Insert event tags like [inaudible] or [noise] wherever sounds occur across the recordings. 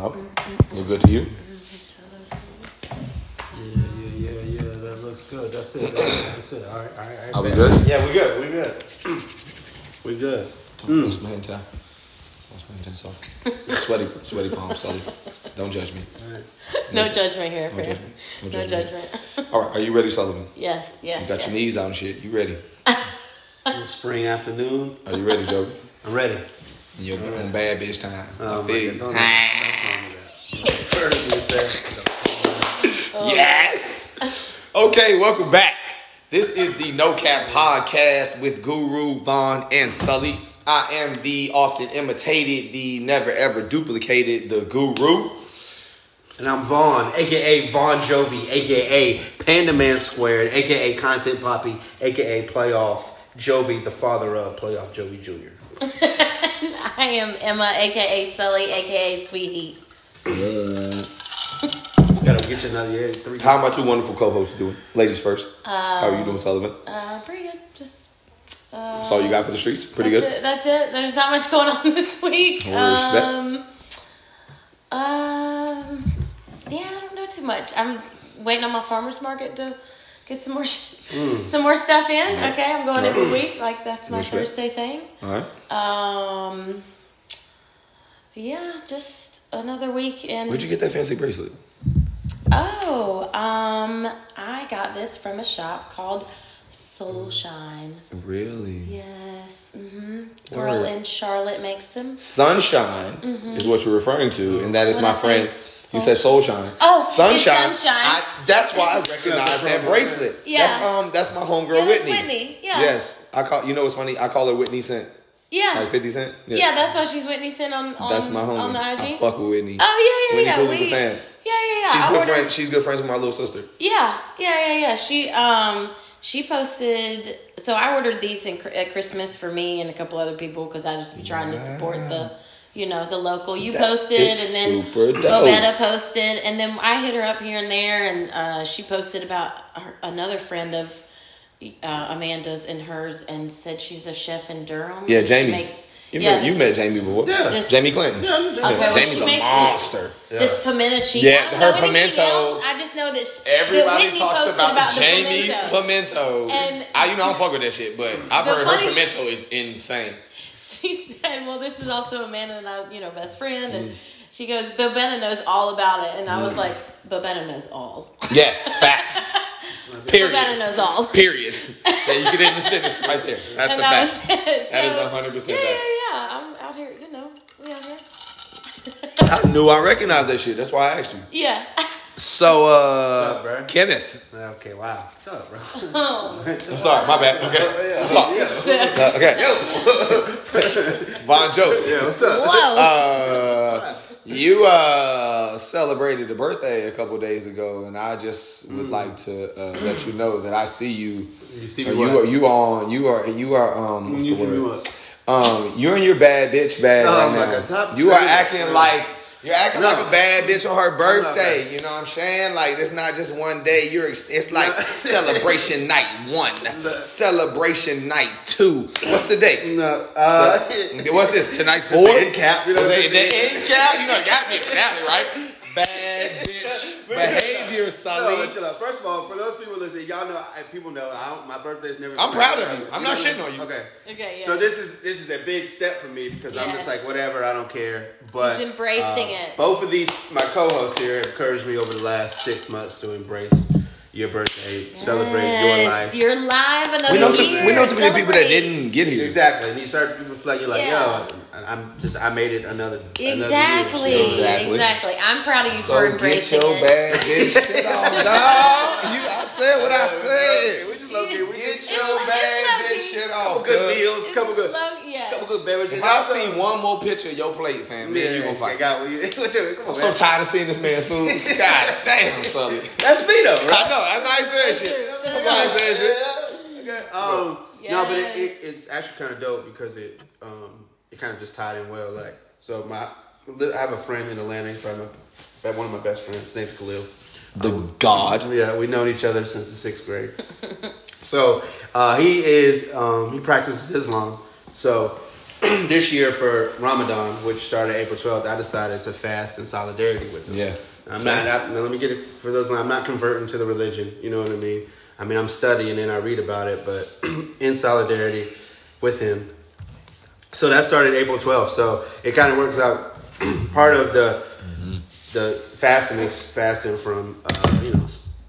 No? You good to you? Yeah, yeah, yeah, yeah. That looks good. That's it. That's it. All right, all right. all right. Are we good? Yeah, we good. We good. [clears throat] we good. Mm. Mm. What's my hand time? What's my hand time? Sorry. Sweaty, sweaty palm, Sully. Don't judge me. All right. No judgment here. No Fran. judgment. No No judgment. judgment. All right, are you ready, Sullivan? yes, yes. You got yes. your knees out and shit. You ready? [laughs] Spring afternoon. Are you ready, Joey? I'm ready. And you're on bad bitch time. Oh, I feel my you. Do that. Yes. Okay, welcome back. This is the No Cap Podcast with Guru, Von, and Sully. I am the often imitated, the never ever duplicated, the Guru. And I'm Von, aka Von Jovi, aka Panda Man Squared, aka Content Poppy, aka Playoff Jovi, the father of Playoff Jovi Jr. [laughs] I am Emma, aka Sully, aka Sweet Heat. Gotta get you another year. Three. How are my two wonderful co-hosts doing? Ladies first. How are you doing, Sullivan? Uh, pretty good. Just. Uh, That's all you got for the streets? Pretty that's good? It, that's it. There's not much going on [laughs] this week. Um, um, yeah, I don't know too much. I'm waiting on my farmers market to get some more sh- some more stuff in. Right. Okay, I'm going every week. Like that's my Respect. Thursday thing. All right. Um, yeah, just another week in. Where'd you get that fancy bracelet? Oh, um, I got this from a shop called Soulshine. Really? Yes. Mm-hmm. Girl Word. in Charlotte makes them. Sunshine is what you're referring to, and that is What'd my I say? friend. You said Soulshine. Oh, Sunshine. Sunshine. I, that's why I [laughs] recognize that bracelet. Yeah. That's um. That's my homegirl Yeah, Whitney. Whitney, yeah. Yes. I call. You know what's funny? I call her Whitney Cent. Yeah. Like Fifty Cent. yeah. that's why she's Whitney Sin on, on, That's my homie. on the I IG. fuck with Whitney. Oh, yeah, Whitney yeah, yeah. Cool is a fan. Yeah, yeah, yeah. She's I good ordered- friend. She's good friends with my little sister. Yeah, yeah, yeah, yeah. She um she posted. So I ordered these in, at Christmas for me and a couple other people because I just be trying to support the, you know, the local. You That posted and then. Bobetta posted, and then I hit her up here and there, and uh, she posted about her, another friend of uh, Amanda's and hers, and said she's a chef in Durham. Yeah, and she Jamie. makes- You, yeah, met, you met Jamie before. Yeah. This- Jamie Clinton. Yeah, Jamie. Okay, well, Jamie's she a monster. This pimento cheese. Yeah, her pimento- else. I just know that sh- that Everybody Whitney talks posted about, Jamie's pimento. And- I, you know, I don't fuck with that shit, but I've heard her pimento is insane. she said, "Well, this is also Amanda and I, you know, best friend." Mm. And she goes, "Bobetta knows all about it," and I was like, "Bobetta knows all. Yes, facts. [laughs] Period. Bobetta knows all." Period. [laughs] Yeah, you get in the sentence right there. That's and a that fact. was it. That is So, 100% Yeah, yeah, yeah. I'm out here, you know, we out here. I knew I recognized that shit. That's why I asked you. Yeah. So, What's uh, up, bro? Kenneth. Okay, wow. Shut up, bro. Oh. I'm sorry, my bad. Okay. Yeah. Uh, okay. Von Joe. Yeah, what's up? Whoa. Uh, you uh, celebrated a birthday a couple days ago, and I just would like to uh, let you know that I see you. You see me. Uh, you are you on you are you are um what's You the word? Um, you're in your bad bitch bag No, right I'm now. like top you are acting like you're acting No. like a bad bitch on her birthday. bad. You know what I'm saying? Like it's not just one day. You're ex- it's like No. [laughs] celebration night one, No. celebration night two. What's the date? No. Uh, So, what's this? Tonight's four? end cap, you know what I'm the saying? end cap? You know, it gotta be a finale, right? Bad bitch behavior, No, chill out. First of all, for those people listening, y'all know, people know, I don't, my birthday's never. I'm proud of you. I'm not shitting on you. Okay. okay, yeah. So this is this is a big step for me because I'm just like whatever I don't care. But He's embracing uh, it. Both of these, my co-hosts here, have encouraged me over the last six months to embrace your birthday, celebrate your life. You're live another We know, year. some, we know too many people that didn't get here. Exactly, and you start to reflect. You're like, Yeah. yo, I'm just I made it another Exactly, Another year. Exactly. exactly. I'm proud of you So for get embracing your it. bad bitch shit on, [laughs] dog. You, I said what I said. We just love you. We Get just your It's- bad it's bitch lovely. shit couple off. good cuz. meals, couple good, Low, yeah. couple good beverages. If I see one more picture of your plate, fam, man, you gonna fight. Got, [laughs] what you, what come on, I'm so tired of seeing this man's food. [laughs] God damn, Sully. That's me though, right? I know. That's how he said shit. That's how he said shit. Okay. Um, No, but it, it, it's actually kind of dope because it um, it kind of just tied in well. Like, so my I have a friend in Atlanta. He's probably my, one of my best friends. His name's Khalil. The God. Yeah, we've known each other since the sixth grade. [laughs] so uh, he is um, he practices Islam. So [clears throat] this year for Ramadan, which started April 12th, I decided to fast in solidarity with him. Yeah. I'm Same. not, I, now let me get it for those, I'm not converting to the religion, you know what I mean? I mean, I'm studying and I read about it, but [clears throat] in solidarity with him. So that started April 12th. So it kind of works out. [clears throat] Part of the the fasting is fasting from uh, you know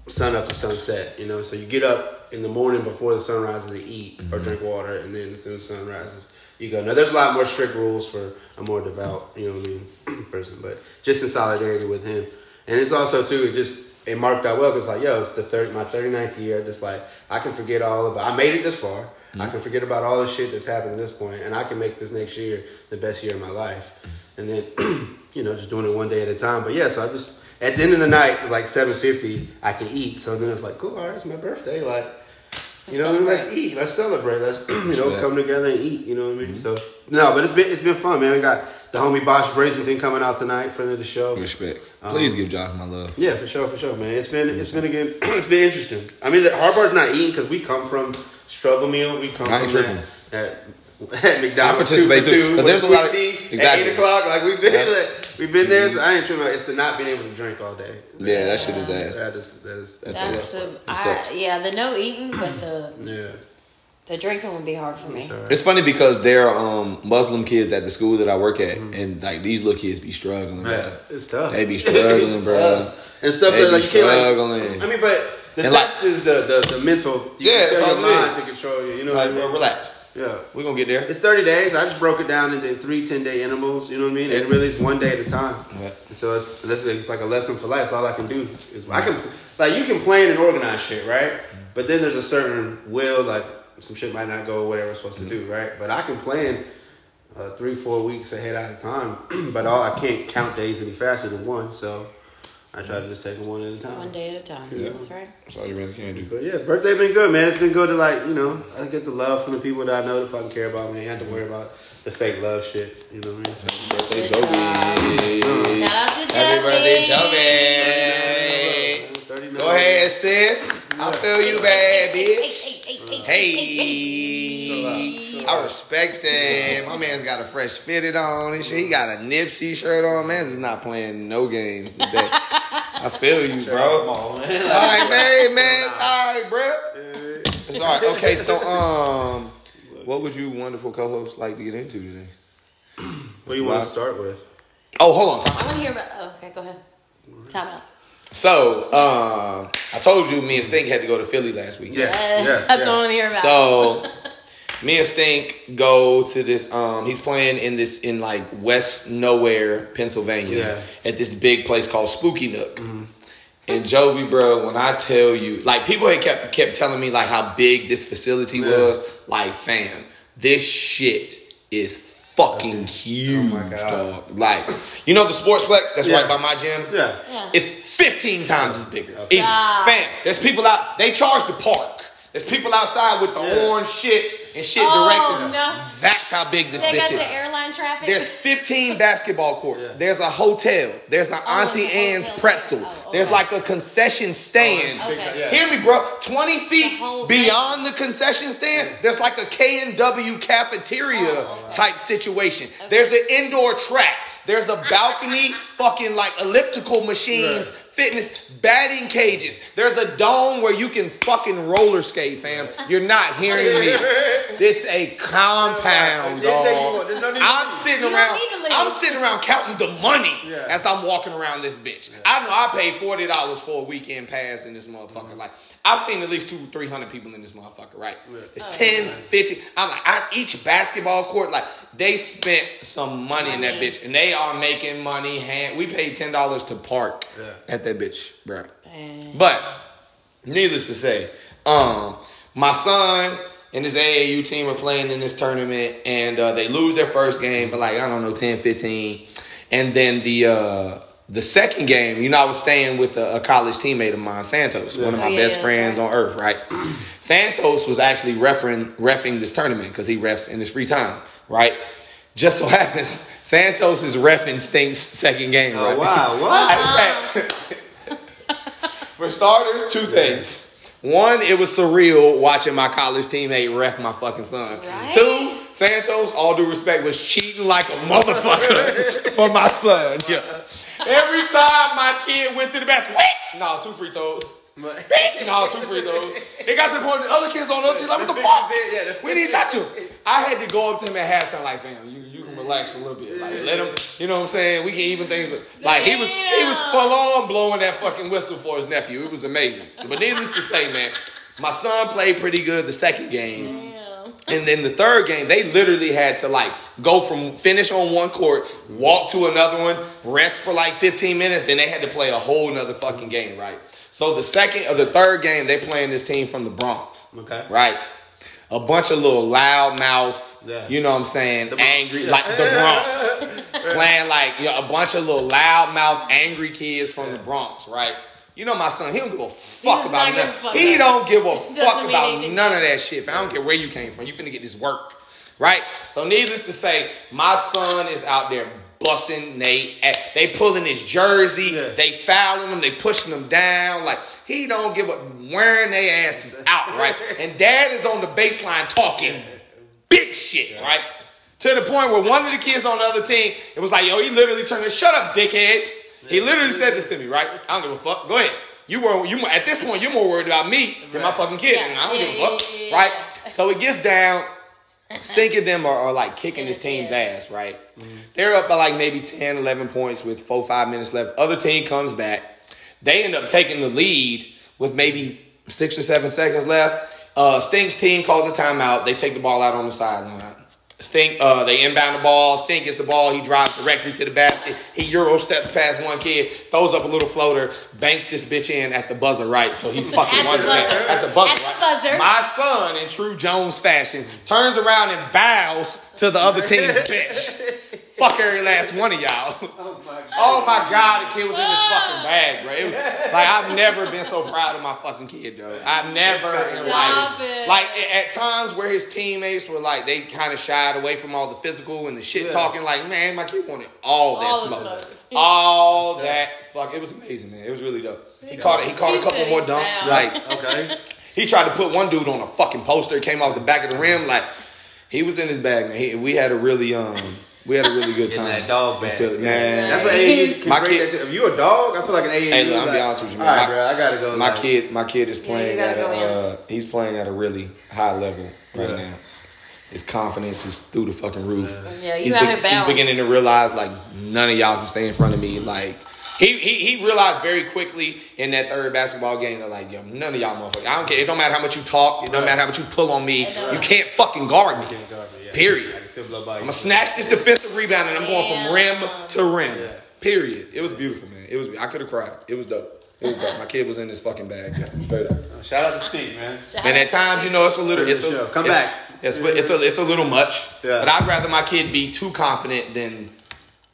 sun up to sunset. You know, so you get up in the morning before the sun rises to eat or drink water, and then as soon as the sun rises, you go. Now there's a lot more strict rules for a more devout, you know what I mean, [clears throat] person, but just in solidarity with him, and it's also too it just. It marked out well because like yo, it's the third my 39th year. Just like I can forget all about. I made it this far. I mm-hmm. can forget about all the shit that's happened at this point, and I can make this next year the best year of my life. Mm-hmm. And then, [clears throat] you know, just doing it one day at a time. But yeah, so I just at the end of the night, like seven fifty, I can eat. So then it's like, cool, all right, it's my birthday. Like, you know, let's eat, let's celebrate, let's [clears throat] you know Respect. come together and eat. You know what I mean? Mm-hmm. So no, but it's been it's been fun, man. We got the homie Bosch Brazen thing coming out tonight, friend of the show. Respect. Um, Please give Josh my love. Yeah, for sure, for sure, man. It's been it's been a good, [clears throat] it's been interesting. I mean, the hard part's not eating because we come from struggle meal. We come I ain't from tripping. that, [laughs] at, at McDonald's two for participate too, two. 'cause there's a lot of- tea exactly. at eight o'clock. Like we've been, Yeah. like, we've been there. So I ain't tripping. It's the not being able to drink all day. Yeah, that shit is ass. That is that is that's, That's that's the It I, sucks. yeah the no eating, but the yeah. The drinking would be hard for me. Sorry. It's funny because there are um, Muslim kids at the school that I work at, and like these little kids be struggling, Yeah, it's tough. They be [laughs] struggling, It's bro. tough. And stuff They that like be you can't like. I mean, but the And, like- test is the, the the mental. You Yeah, it's that's tell all your mind is. to control you. You know Like, what I bro, mean? relax. Yeah. We're gonna get there. It's 30 days. I just broke it down into three 10 day intervals. You know what I mean? And really, is one day at a time. Yeah. So it's, it's like a lesson for life. So all I can do is I can like you can plan and organize shit, right? But then there's a certain will like some shit might not go whatever it's supposed to do, right? But I can plan uh, three four weeks ahead at a time. [clears throat] but all I can't count days any faster than one. So I try to just take them one at a time. One day at a time. Yeah. That's right. That's all you really can do. But yeah, birthday been good, man. It's been good to like, you know, I get the love from the people that I know that fucking care about me. I ain't have to worry about the fake love shit. You know what I mean? So, Birthday, Good Joey. Shout out to Happy Joey. birthday, Joey. 39. Go ahead, sis. I feel you, bad bitch. Hey, I respect that. My man's got a fresh fitted on and shit. He got a Nipsey shirt on. Man's is not playing no games today. I feel you, bro. on, man. All right, man, man. All right, bro. It's all right. Okay, so [laughs] um, what would you wonderful co-hosts like to get into today? What do you want to start with? Oh, hold on. I want to hear about. Oh, okay, go ahead. Time out. So, um, I told you me and Stink had to go to Philly last week. Yes, Yes, yes, that's yes. what I want to hear about. So, [laughs] me and Stink go to this. Um, he's playing in this in like West Nowhere, Pennsylvania, Yeah. at this big place called Spooky Nook. And Jovi, bro, when I tell you, like people had kept kept telling me like how big this facility Yeah. was. Like, fam, this shit is fucking huge, Oh my God. dog. Like, you know the Sportsplex that's Yeah. right by my gym. Yeah. Yeah. It's 15 times as bigger. Okay. Easy. Fam, there's people out, they charge the park. There's people outside with the Yeah. orange shit and shit Oh, directed. no. That's how big this they bitch got is. the airline traffic. There's 15 [laughs] basketball courts. Yeah. There's a hotel. There's an oh, Auntie there's Anne's pretzel. Oh, okay. There's like a concession stand. Oh, Okay. Yeah. Hear me, bro. 20 feet whole thing. beyond the concession stand, there's like a K&W cafeteria Oh, okay. type situation. Okay. There's an indoor track. There's a [laughs] balcony, fucking like elliptical machines, Right. Fitness, batting cages. There's a dome where you can fucking roller skate, fam. You're not hearing me. [laughs] It's a compound, dog. there's no need to I'm sitting around. need to leave. I'm sitting around counting the money as I'm walking around this bitch. I know I paid forty dollars for a weekend pass in this motherfucker. Mm-hmm. Like I've seen at least two, three hundred people in this motherfucker. Right? It's Oh, 10, yeah. 50. I'm like, I, each basketball court, like they spent some money in that bitch, and they are making money. Hand, we paid ten dollars to park Yeah. at that bitch, bro. Man. But needless to say, um, my son and his AAU team are playing in this tournament, and uh, they lose their first game, but like I don't know, 10, 15. and then the uh, the second game, you know, I was staying with a, a college teammate of mine, Santos, one of Oh, my yeah, best that's friends right. on earth, right? [clears throat] Santos was actually refing refing this tournament because he refs in his free time, right? Just so [laughs] happens Santos is refing Stink's second game, Oh, right? wow. [laughs] What? Uh-huh. [laughs] For starters, two things. One, it was surreal watching my college teammate ref my fucking son. Right. Two, Santos, all due respect, was cheating like a motherfucker for my son. Yeah. Every time my kid went to the basket, wait, no, two free throws. But- No, two free throws. It got to the point the other kids on the other team like, what the fuck? We didn't touch him. I had to go up to him at halftime like, fam, you, you can relax a little bit. Like, let him, you know what I'm saying? We can even things. Like, he was he was full on blowing that fucking whistle for his nephew. It was amazing. But needless to say, man, my son played pretty good the second game. And then the third game, they literally had to like go from finish on one court, walk to another one, rest for like 15 minutes, then they had to play a whole nother fucking game, right? So the second or the third game, they playing this team from the Bronx, Okay. right? A bunch of little loud mouth, Yeah. you know what I'm saying, The angry, yeah. like the Bronx. [laughs] playing like you know, a bunch of little loud mouth, angry kids from the Bronx, right? You know my son, he don't give a fuck about not give a nothing. fuck He about don't give a [laughs] fuck about anything. none of that shit. I don't care where you came from. You finna get this work. Right? So needless to say, my son is out there busting Nate. They pulling his jersey. Yeah. They fouling him. They pushing him down. Like he don't give a wearing their asses out, right? [laughs] And dad is on the baseline talking big shit, right? To the point where one of the kids on the other team, it was like, yo, he literally turned and shut up, dickhead. He literally said this to me, right? I don't give a fuck. Go ahead. You were you at this point, you're more worried about me than my fucking kid. Yeah, and I don't yeah, give a fuck, yeah, right? So it gets down. Stinking them are, are like kicking his team's ass, right? They're up by like maybe 10, 11 points with four, five minutes left. Other team comes back. They end up taking the lead with maybe six or seven seconds left. Uh, Stink's team calls a timeout. They take the ball out on the sideline. Stink, uh, they inbound the ball. Stink gets the ball. He drives directly to the basket. He euro steps past one kid, throws up a little floater, banks this bitch in at the buzzer, right? So he's [laughs] fucking At the wondering buzzer. at the buzzer, At the buzzer. My son, in true Jones fashion, turns around and bows to the other [laughs] team's bench. Fuck every last one of y'all. Oh my god. [laughs] Oh my god, the kid was in his fucking bag, bro. It was, like I've [laughs] never been so proud of my fucking kid, though. I've never in life. Like at times where his teammates were like they kind of shied away from all the physical and the shit Yeah. talking. Like man, my kid wanted all that All smoke, smoke. all that. Fuck, it was amazing, man. It was really dope. He caught it. He caught a couple more dunks. fouled. Like [laughs] Okay. he tried to put one dude on a fucking poster. It came off the back of the rim. Like he was in his bag, man. He, we had a really um, we had a really good [laughs] time. that dog You bag. feel it, man. That's what AAU can My bring kid- that to. If you a dog, I feel like an AAU. Hey, look, I'm like, be honest with you, man. All right, My- bro, I gotta go. My like, kid, my kid is playing gotta at a, uh, he's playing at a really high level right Yeah. now. His confidence is through the fucking roof. Yeah, you he's, out be- here he's beginning to realize like none of y'all can stay in front of me. Like he, he he realized very quickly in that third basketball game that like yo none of y'all motherfuckers. I don't care. It don't matter how much you talk. It don't Right. matter how much you pull on me. You can't fucking guard me. Can't guard me, yeah. Period. I can still blow by you. I'm gonna snatch this defensive rebound and I'm going from rim to rim. Yeah. Period. It was beautiful, man. It was. I could have cried. It was dope. It was dope. My kid was in this fucking bag, yeah, straight up. Oh, shout out to Steve, man. And at times, you know, it's a little. It's a, Come it's- back. It's, it's a it's a little much. Yeah. But I'd rather my kid be too confident than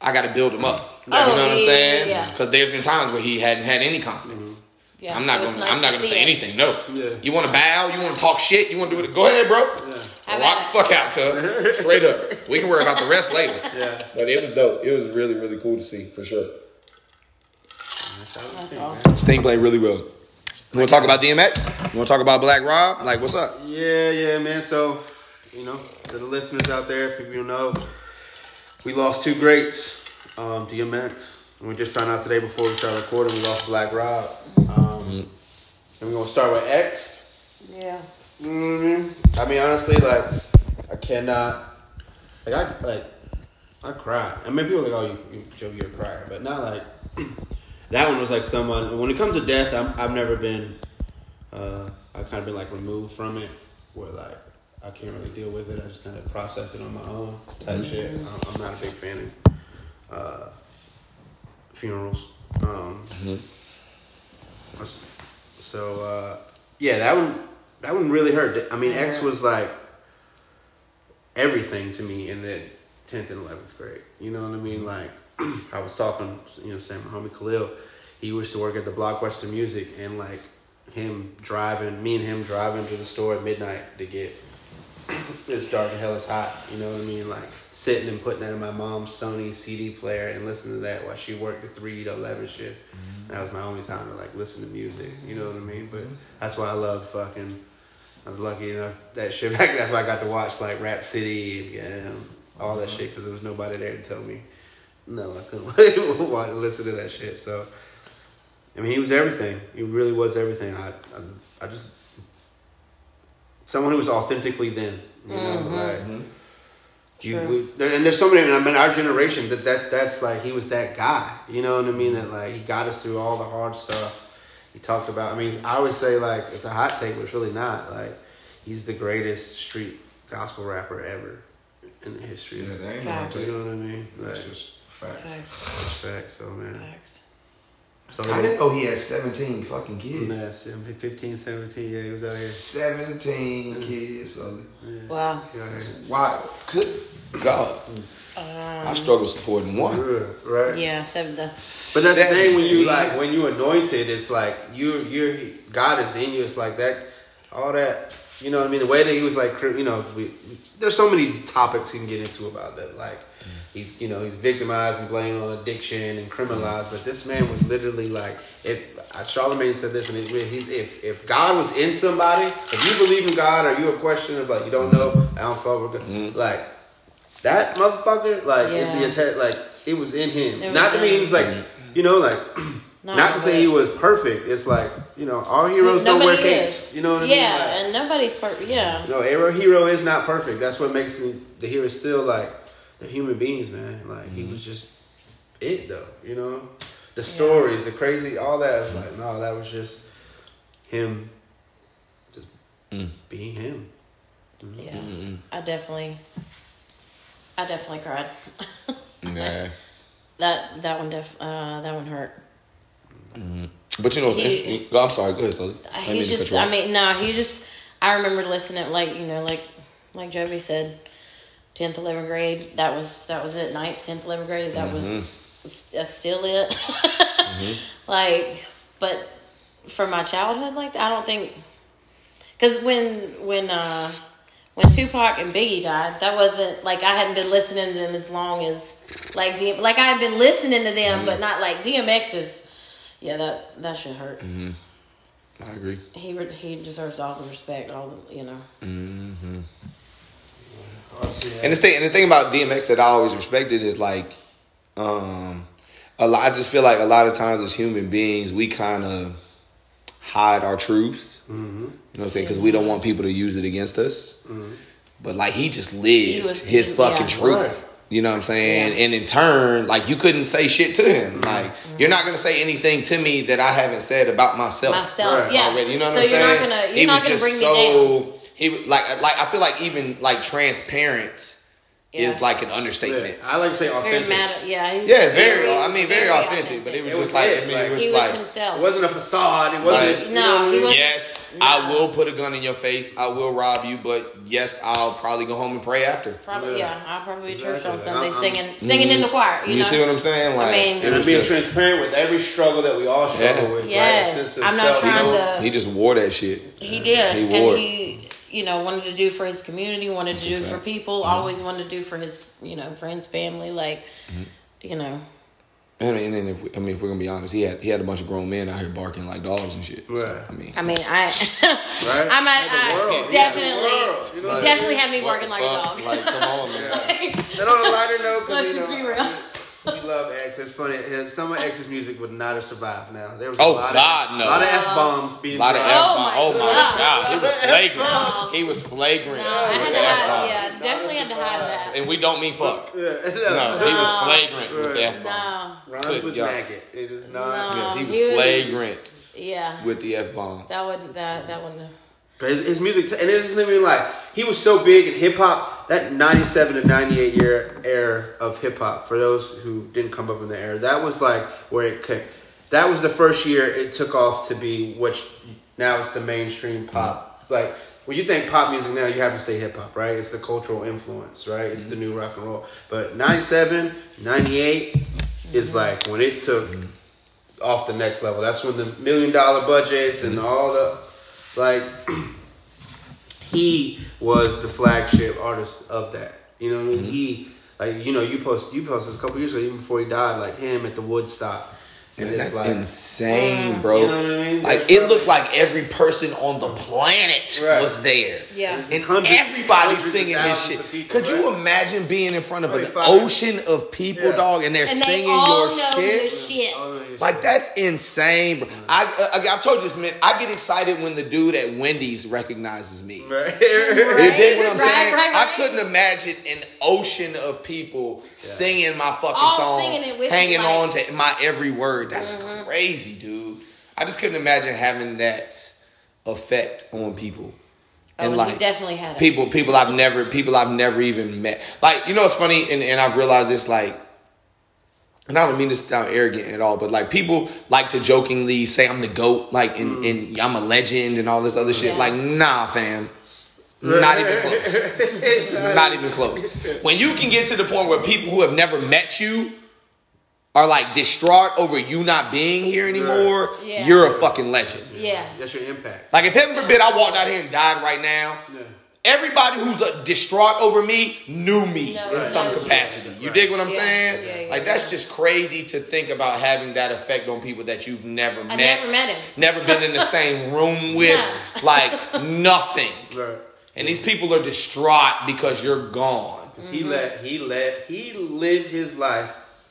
I got to build him up. Oh, you know what I'm saying? yeah, yeah. Because there's been times where he hadn't had any confidence. Yeah, I'm not it's gonna. nice I'm not gonna say it. anything. No. Yeah. You want to bow? You want to talk shit? You want to do it? Go ahead, bro. Yeah. How Rock the fuck out, cuz. Straight up. We can worry about the rest later. [laughs] Yeah. But it was dope. It was really, really cool to see, for sure. Shout out to That's Steve, awesome. Stink played really well. You want to talk about DMX? You want to talk about Black Rob? Like, what's up? Yeah, yeah, man. So, you know, to the listeners out there, people you know, we lost two greats, um, DMX. And we just found out today before we started recording, we lost Black Rob. Um, And we're gonna start with X. Yeah. Hmm I mean, honestly, like, I cannot, like, I like, I cried. I mean, people are like, oh, you, you Joe, you're a crier, but not like. [clears throat] that one was like someone. When it comes to death, I'm, I've never been. Uh, I've kind of been like removed from it, where like I can't really deal with it. I just kind of process it on my own type shit. I'm, I'm not a big fan of uh, funerals. Um, So uh, yeah, that one that one really hurt. I mean, X was like everything to me in the tenth and eleventh grade. You know what I mean? Like [clears throat] I was talking, you know, saying my homie Khalil, he used to work at the Blockbuster Music, and like him driving, me and him driving to the store at midnight to get [clears throat] it's dark and hell is hot. You know what I mean? Like sitting and putting that in my mom's Sony CD player and listening to that while she worked the three to eleven shift. Mm-hmm. That was my only time to like listen to music. You know what I mean? But mm-hmm. that's why I love fucking. I was lucky enough that shit. [laughs] That's why I got to watch like Rap City and um, all that shit because there was nobody there to tell me. No, I couldn't [laughs] watch, listen to that shit. So, I mean, he was everything. He really was everything. I, I, I just someone who was authentically them. You know, Mhm. like you, we, there, and there's so many. I mean, our generation that that's that's like he was that guy. You know what I mean? That like he got us through all the hard stuff. He talked about. I mean, I would say like it's a hot take, but it's really not. Like he's the greatest street gospel rapper ever in the history. Yeah, of that ain't Facts. no You know what I mean? Like, That's just facts. Facts. that's facts. So man, Facts. so I didn't know he had 17 fucking kids. Yeah, 15, 17, yeah, he was out here. 17 mm. kids. So Yeah. Wow. That's wild. Good God. I Um, struggle supporting one. Yeah, right? yeah, seven. That's But that's the thing when you like when you anointed, it's like you you're God is in you. It's like that, all that. You know what I mean? The way that he was like, you know, we, there's so many topics you can get into about that. Like he's you know he's victimized and blamed on addiction and criminalized, but this man was literally like if uh, Charlemagne said this, and it, he, if if God was in somebody, if you believe in God or you a question of like you don't know, I don't fuck with God, Mhm. like. That motherfucker, like, it's the Yeah. attack, like, it was in him. Was Not to me, he was like, mm-hmm. you know, like, [clears throat] No, not to say he was perfect. It's like you know, all heroes don't wear capes. is. You know what I yeah, mean? Like, and nobody's perfect. Yeah. you know, every hero is not perfect. That's what makes the, the hero still like they're human beings, man. Like he mm-hmm. was just it though. You know, the stories, the crazy, all that. Is like no, that was just him, just Mm. being him. Yeah. Mm-mm. I definitely. I definitely cried. [laughs] Nah. that that one def uh that one hurt. But you know He- Oh, I'm sorry. Go ahead, Sully. He's just. I mean, no, he just. I remember listening, like you know, like like Jovi said, tenth, eleventh grade. That was that was it. Ninth, tenth, eleventh grade. That was that's still it. [laughs] Like, but for my childhood, like I don't think, because when when uh when Tupac and Biggie died, that wasn't like I hadn't been listening to them as long as like DM, like I had been listening to them, but not like DMX is. Yeah, that that should hurt. I agree. He re- he deserves all the respect, all the you know. hmm And the thing, and the thing about DMX that I always respected is like, um, a lot. I just feel like a lot of times as human beings, we kind of hide our truths. Mm-hmm. You know what I'm saying? Because we don't want people to use it against us. Mm-hmm. But like he just lived was- his fucking yeah. truth. Right. You know what I'm saying? Yeah. And in turn, like you couldn't say shit to him. Mm-hmm. Like you're not gonna say anything to me that I haven't said about myself. Myself, Right. yeah. Already. You know what so I'm you're saying? not gonna you're he not was gonna just bring me so down. he like like I feel like even like transparent Yeah. is like an Yeah. understatement. I like to say Very authentic. mad. Yeah, he's yeah, very. I mean, very, authentic, authentic. But it was It was just like it, I mean, it was he was like himself. It wasn't a facade. It wasn't. Right. you No, know he wasn't. yes, No. I will put a gun in your face. I will rob you, but yes, I'll probably go home and pray after. Probably, Yeah. yeah. I'll probably be at church Exactly. on Sunday I'm- I'm- singing, singing in the mm-hmm. choir. You, You, know, see what I'm saying? Like, mean- it And I'm was being just, transparent with every struggle that we all struggle Yeah. with. Right? Yes. A sense of I'm not trying to- he just wore that shit. he did, He wore it. he, you know, wanted to do for his community, wanted to a do for people, Mm-hmm. always wanted to do for his, you know, friends, family, like, you know, And, and then if we, I mean, if we're gonna be honest, he had he had a bunch of grown men out here barking like dogs and shit. So, I mean, I mean, I, Right? [laughs] I might, Yeah, the I world. Yeah, the definitely, world. You know what I definitely mean? had me barking like a dog. Like, come on, man. [laughs] And on a lighter note, Let's just know, be real. We love X. It's funny. Some of X's music would not have survived now. There was Oh, a lot God, of, no. A lot of F bombs being A lot of. F Oh, bomb. Oh my God. god, he was flagrant. No. He was flagrant. No, I had to hide, yeah, definitely had to hide that. And we don't mean fuck. Yeah. [laughs] No, he was No. flagrant with the F bomb. No, Rhymes Good with maggot. It is not. No. Yes, he was he was- flagrant yeah, with the F bomb. that wouldn't, that, that wouldn't, But His, his music, and it it isn't even like he was so big in hip hop. That '97 to '98 year era of hip hop. For those who didn't come up in the era, that was like where it could. That was the first year it took off to be which now it's the mainstream pop. Mm-hmm. Like when you think pop music now, you have to say hip hop, right? It's the cultural influence, right? It's the mm-hmm. new rock and roll. But '97, '98 is mm-hmm. like when it took off the next level. That's when the million dollar budgets and all the like he was the flagship artist of that. You know what I mean? Mm-hmm. He like you know you post you posted a couple years ago even before he died like him at the Woodstock. And Man, it's that's like insane, mm, bro. You know what I mean? Like That's it looked like every person on the planet Right. was there. Yeah. And Hundreds- everybody hundreds singing this shit. people, Could you imagine being in front of an ocean of people, Yeah. dog, and they're And they singing all your know shit? your shit. No, you're- Like that's insane, bro. I, uh, I I've told you this, man. I get excited when the dude at Wendy's recognizes me. Right. [laughs] You Right, dig what I'm right, saying? right, I couldn't imagine an ocean of people singing my fucking All song, singing it with hanging you, like- on to my every word. That's Mm-hmm. crazy, dude. I just couldn't imagine having that effect on people. Oh, and like definitely had it. people, people I've never, people I've never even met. Like you know, it's funny, and, and I've realized this. Like, and I don't mean to sound arrogant at all, but like people like to jokingly say I'm the goat, like, and, and I'm a legend and all this other shit. Yeah. Like, nah, fam. Not even close. [laughs] Not even close. When you can get to the point where people who have never met you are like distraught over you not being here anymore, Yeah. you're a fucking legend. Yeah. That's your impact. Like if heaven forbid I walked out here and died right now, Yeah. everybody who's uh, distraught over me knew me No, in right. some Right. capacity. You Right. dig what I'm Yeah. saying? Yeah, yeah, like yeah. that's just crazy to think about having that effect on people that you've never I met. never met him. Never been in the [laughs] same room with, Nah. like nothing. [laughs] Right. And these people are distraught because you're gone. Because he let he let he lived his life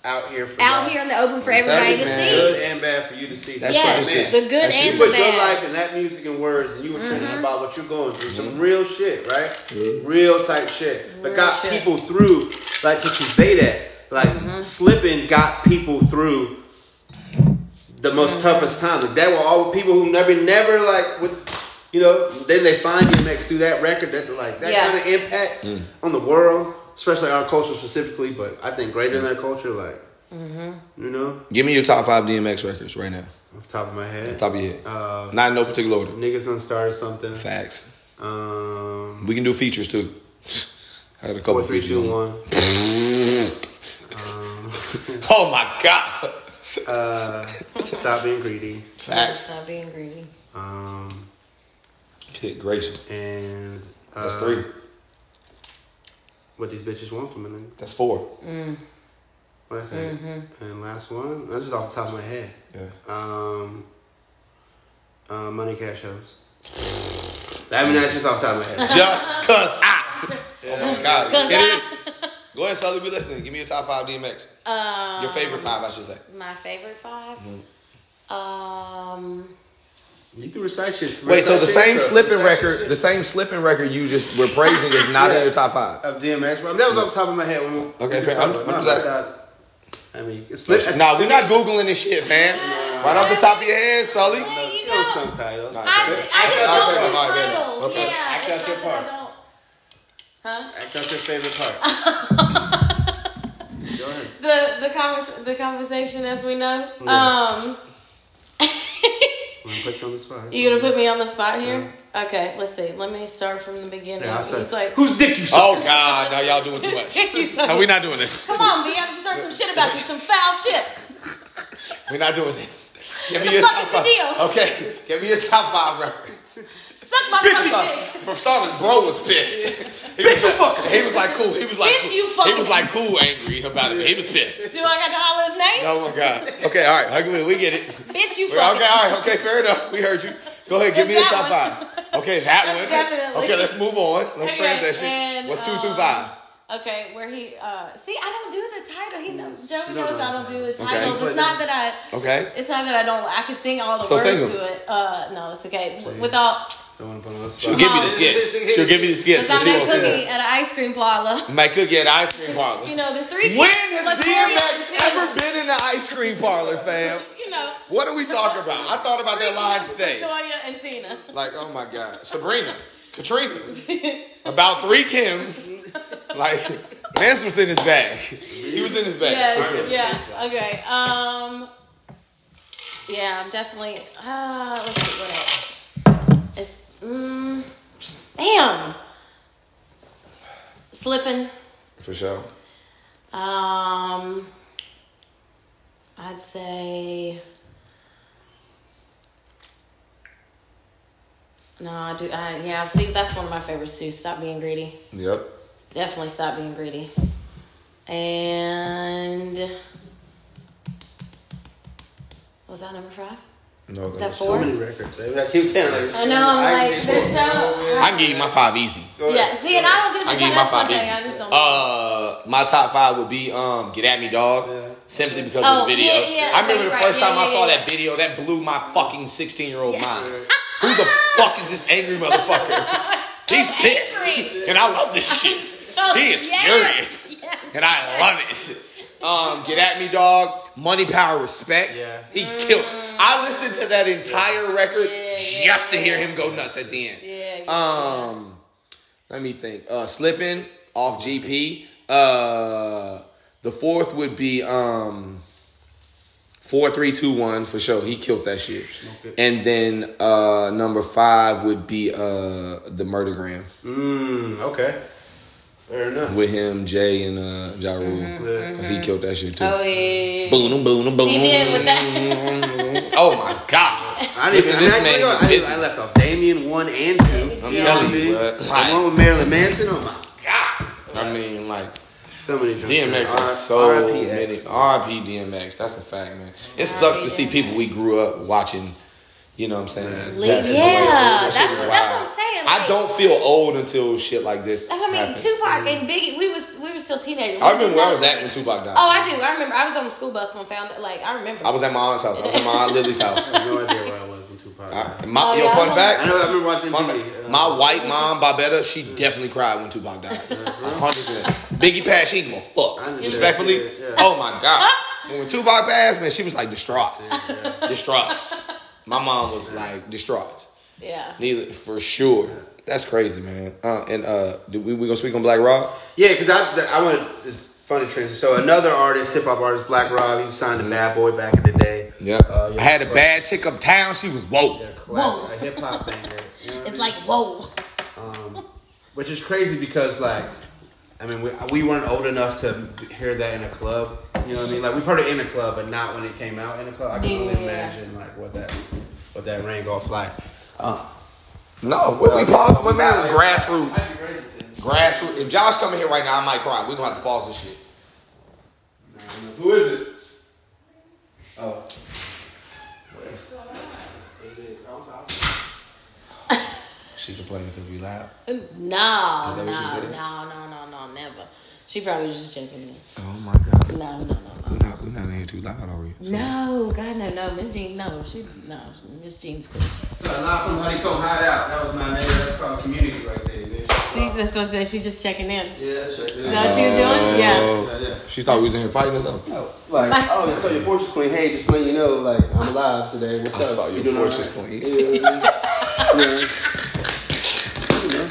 out here for Out y'all. here in the open for I'm everybody you, to man. see. good and bad for you to see. That's So, Yes, what man, it's the good That's and You the put your life in that music and words, and you were Mm-hmm. training about what you're going through. Some real shit, right? Real type shit. But got shit. people through, like to convey that. Like Mm-hmm. slipping got people through the most Mm-hmm. toughest time. Like that were all people who never, never like would. You know, then they find DMX through that record that like that Yeah. kind of impact Mm. on the world, especially our culture specifically, but I think greater than Mm. that culture, like Mm-hmm. you know, Give me your top five DMX records right now. off the top of my head. Top of your head. Uh, Not in no particular order. niggas done started something. Facts. Um, We can do features too. [laughs] I had a couple four, three, features. two, on. one. Um, [laughs] Oh my god. uh, stop being greedy. Facts. Stop being greedy. Um, Good gracious. and uh, That's three. What these bitches want from a nigga? That's four. What I say? Mm-hmm. And last one. That's just off the top of my head. Yeah. Um, uh, money cash shows. I mean, that's just off the top of my head. [laughs] Just cause I. Oh my god. Cause I- Go ahead, Sully. We listening. Give me your top five DMX. Um, Your favorite five, I should say. My favorite 5 Mm-hmm. Um, You can recite shit. Wait, so the same intro. slipping Recite record, shit. the same slipping record you just were praising is not in your top five. of DMX. Bro. That was off the top of my head. When we, Okay, we fair. I'm I'm just asking. I mean, it's slip. No, we're not googling this shit, fam. Right off the top of your head, Sully. Yeah, you She know. knows some titles. Nah, I, I Okay. just Okay, don't okay, do all right, then. titles. Okay. Yeah, Act it's out your not that I part. Huh? Act out your favorite part. [laughs] Go ahead. The the convers- the conversation as we know. Yes. Um, [laughs] I'm gonna put you on the spot. you gonna put me on the spot here? Okay, let's see. Let me start from the beginning. Yeah, I'll He's like, whose dick you suck? Oh God, now y'all doing too much. [laughs] He's like, No, we're not doing this. Come on, B. I just heard some shit about you, some foul shit. [laughs] We're not doing this. Give me The your fuck top is the five. deal? Okay, give me your top five records. Suck my Bitch, fucking dick. for starters, bro was pissed. [laughs] He was, he was like cool. He was like Bitch, cool. you he was like cool, angry about it. He was pissed. Do I got to holler his name? Oh my God. Okay, all right. Okay, we get it. Bitch, you fucking. [laughs] Okay, all right. Okay, fair enough. We heard you. Go ahead, give me your top one. five. Okay, that That's one. definitely- Okay, let's move on. Let's Okay, transition. and, What's two through um, five? Okay, where he uh see, I don't do the title. He know Joe She don't knows know I don't do the Okay. titles. It's not that I Okay. it's not that I don't I can sing all the So words sing 'em. to it. Uh no, it's okay. Sing. Without Don't want to put on the spot. She'll give you the skits. She'll give you the skits. because But I she made won't say cookie that. at an ice cream parlor. [laughs] My cookie at an ice cream parlor. You know, the three When kids, has Latoya DMX and Tina, ever been in an ice cream parlor, fam? [laughs] You know. What are we talking about? I thought about that line Kim, [laughs] today. Latoya and Tina. Like, oh my God. Sabrina, Katrina. About three Kims. Like, Vance was in his bag. He was in his bag. for sure. yeah, yeah. Okay. Um. Yeah, I'm definitely. Uh, let's see what else. It's. Mm, damn. Slipping. For sure. Um. I'd say. No, I do. I, yeah, see, that's one of my favorites too. Stop being greedy. Yep. Definitely stop being greedy. And was that number five? No, Is that that's- So many records. I keep telling. Like, I know. I'm like, there's so. I can give you my five easy. Go. Yeah, see, and I don't do the I can give you my five easy. I just don't. Uh, my top five would be um, "Get at Me, Dog," Yeah. simply because Oh, of the video. yeah, yeah, I remember the right, first yeah, time I yeah, saw yeah. that video, that blew my fucking sixteen-year-old Yeah. mind. [laughs] Who the fuck is this angry motherfucker? [laughs] He's pissed, angry. and I love this shit. Oh, He is yes, furious, yes. and I love it. Um, "Get at Me, Dog," "Money, Power, Respect." Yeah. He killed. I listened to that entire record Yeah, just to hear yeah. him go nuts at the end. Yeah. Um, let me think. Uh, slipping off GP. Uh, the fourth would be um, four, three, two, one for sure. He killed that shit. it. And then uh, number five would be uh, the Murdergram Mm, okay. Fair enough. with him, Jay, and uh, Ja Rule. Yeah. Cause he killed that shit too. Oh yeah. Boom, boom, boom. He did with that. [laughs] oh my god! I didn't to even, this I, man. I. I left off Damien one and two. I'm You know telling what you, mean? bruh. The one with Marilyn Manson. Oh my god. I mean, like. So many. DMX R- has so many. RP DMX. That's a fact, man. It sucks to see people we grew up watching. You know what I'm saying? Yeah. Leave- yeah, away. That's shit that's what I'm saying, I don't feel old until shit like this. That's what I mean. happens. Tupac and Biggie, we was we were still teenagers. I remember where I was at when Tupac died. Oh, I do. I remember. I was on the school bus when I found it. Like I remember. I was at my aunt's house. I was at my aunt Lily's house. [laughs] I have no idea where I was when Tupac. I, my, Oh, yo, yeah, fun I fact. I know. I remember watching Fun TV. fact, uh, my white mom, Barbetta, she definitely cried when Tupac died. hundred percent. Biggie passed, she didn't give a I fuck. understand. Respectfully, Yeah, yeah. oh my god. When Tupac passed, man, she was like distraught, distraught. My mom was like distraught. yeah. Neither for sure. That's crazy, man. Uh, and uh, do we we gonna speak on Black Rob? Yeah, because I I went funny transition. So another artist, hip hop artist, Black Rob, he signed to Bad Boy back in the day. Yeah. Uh, I had a but- bad chick uptown. She was woke. Yeah, classic, Whoa. a hip hop banger. You know what I It's mean? like whoa. um, which is crazy because like, I mean, we, we weren't old enough to hear that in a club. You know what I mean? Like we've heard it in a club, but not when it came out in a club. I can only Yeah. imagine like what that what that rang off like. Uh, No, what we pause. What man? Like, Grassroots. that's crazy thing. Grassroots. If Josh coming here right now, I might cry. We are gonna have to pause this shit. Who is it? Oh. [laughs] She complaining because we loud. No, Is no, no, what she said? no, no, no, never. She probably was just checking in. Oh my god. No, no, no, We no. not we not in here too loud, are we? No, God, no, no, Miss Jean, no, she, no, Miss Jean's cool. So live from Honeycomb Hideout. That was my name. That's called community right there, man. See, that's what I said. She just checking in. Yeah, check it Is that what she was doing? Yeah. Yeah, yeah. She thought we was in here fighting or something. Oh, like, [laughs] oh, so your porch is clean. Hey, just letting you know, like, I'm alive today. What's I up? saw your doing porch is clean. Yeah, [laughs] yeah.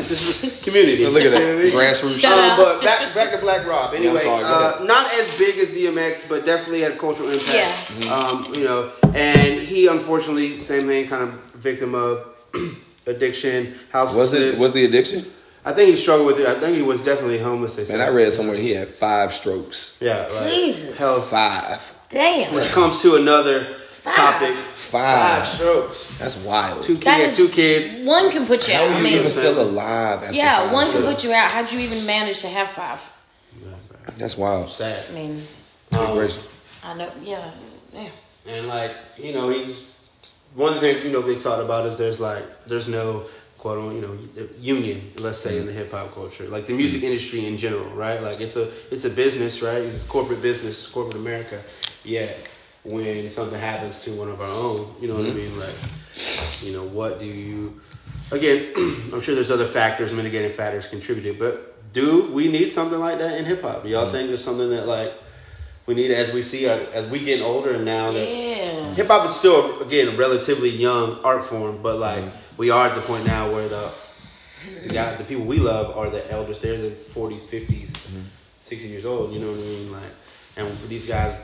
You know, this is community. So look at that. You know what I mean? Grassroots. Shut Um, but back back to Black Rob. Anyway, I'm sorry, uh, not as big as DMX, but definitely had a cultural impact. Yeah. Mm-hmm. Um, you know, and he unfortunately, same thing, kind of victim of [clears throat] addiction, house. Was it was the addiction? I think he struggled with it. I think he was definitely homeless. They Man. I read somewhere he had five strokes. Yeah, like Jesus. health. Five. Damn. Which comes to another Five. topic. Five. Five strokes. That's wild. Two That kids. is- Two kids. One can put you How out. are I you mean, even still alive? After yeah, five one can strokes? put you out. How'd you even manage to have five? That's wild. Sad. I mean, Um, gracious. I know. Yeah. yeah. And like, you know, he's one of the things you know they talked about is there's like there's no quote unquote, you know union, let's say in the hip hop culture, like the music industry in general, right? Like it's a it's a business, right? It's a corporate business, it's corporate America. Yeah, when something happens to one of our own, you know what I mm-hmm. mean? Like, you know, what do you? Again, [clears throat] I'm sure there's other factors, mitigating factors contributed, but do we need something like that in hip hop? Y'all mm-hmm. think there's something that like we need as we see uh, as we getting older and now that Yeah. hip hop is still again a relatively young art form, but like mm-hmm. we are at the point now where the the, guy, the people we love are the elders. They're the forties, 50s 60 years old. You know what I mean? Like, and these guys,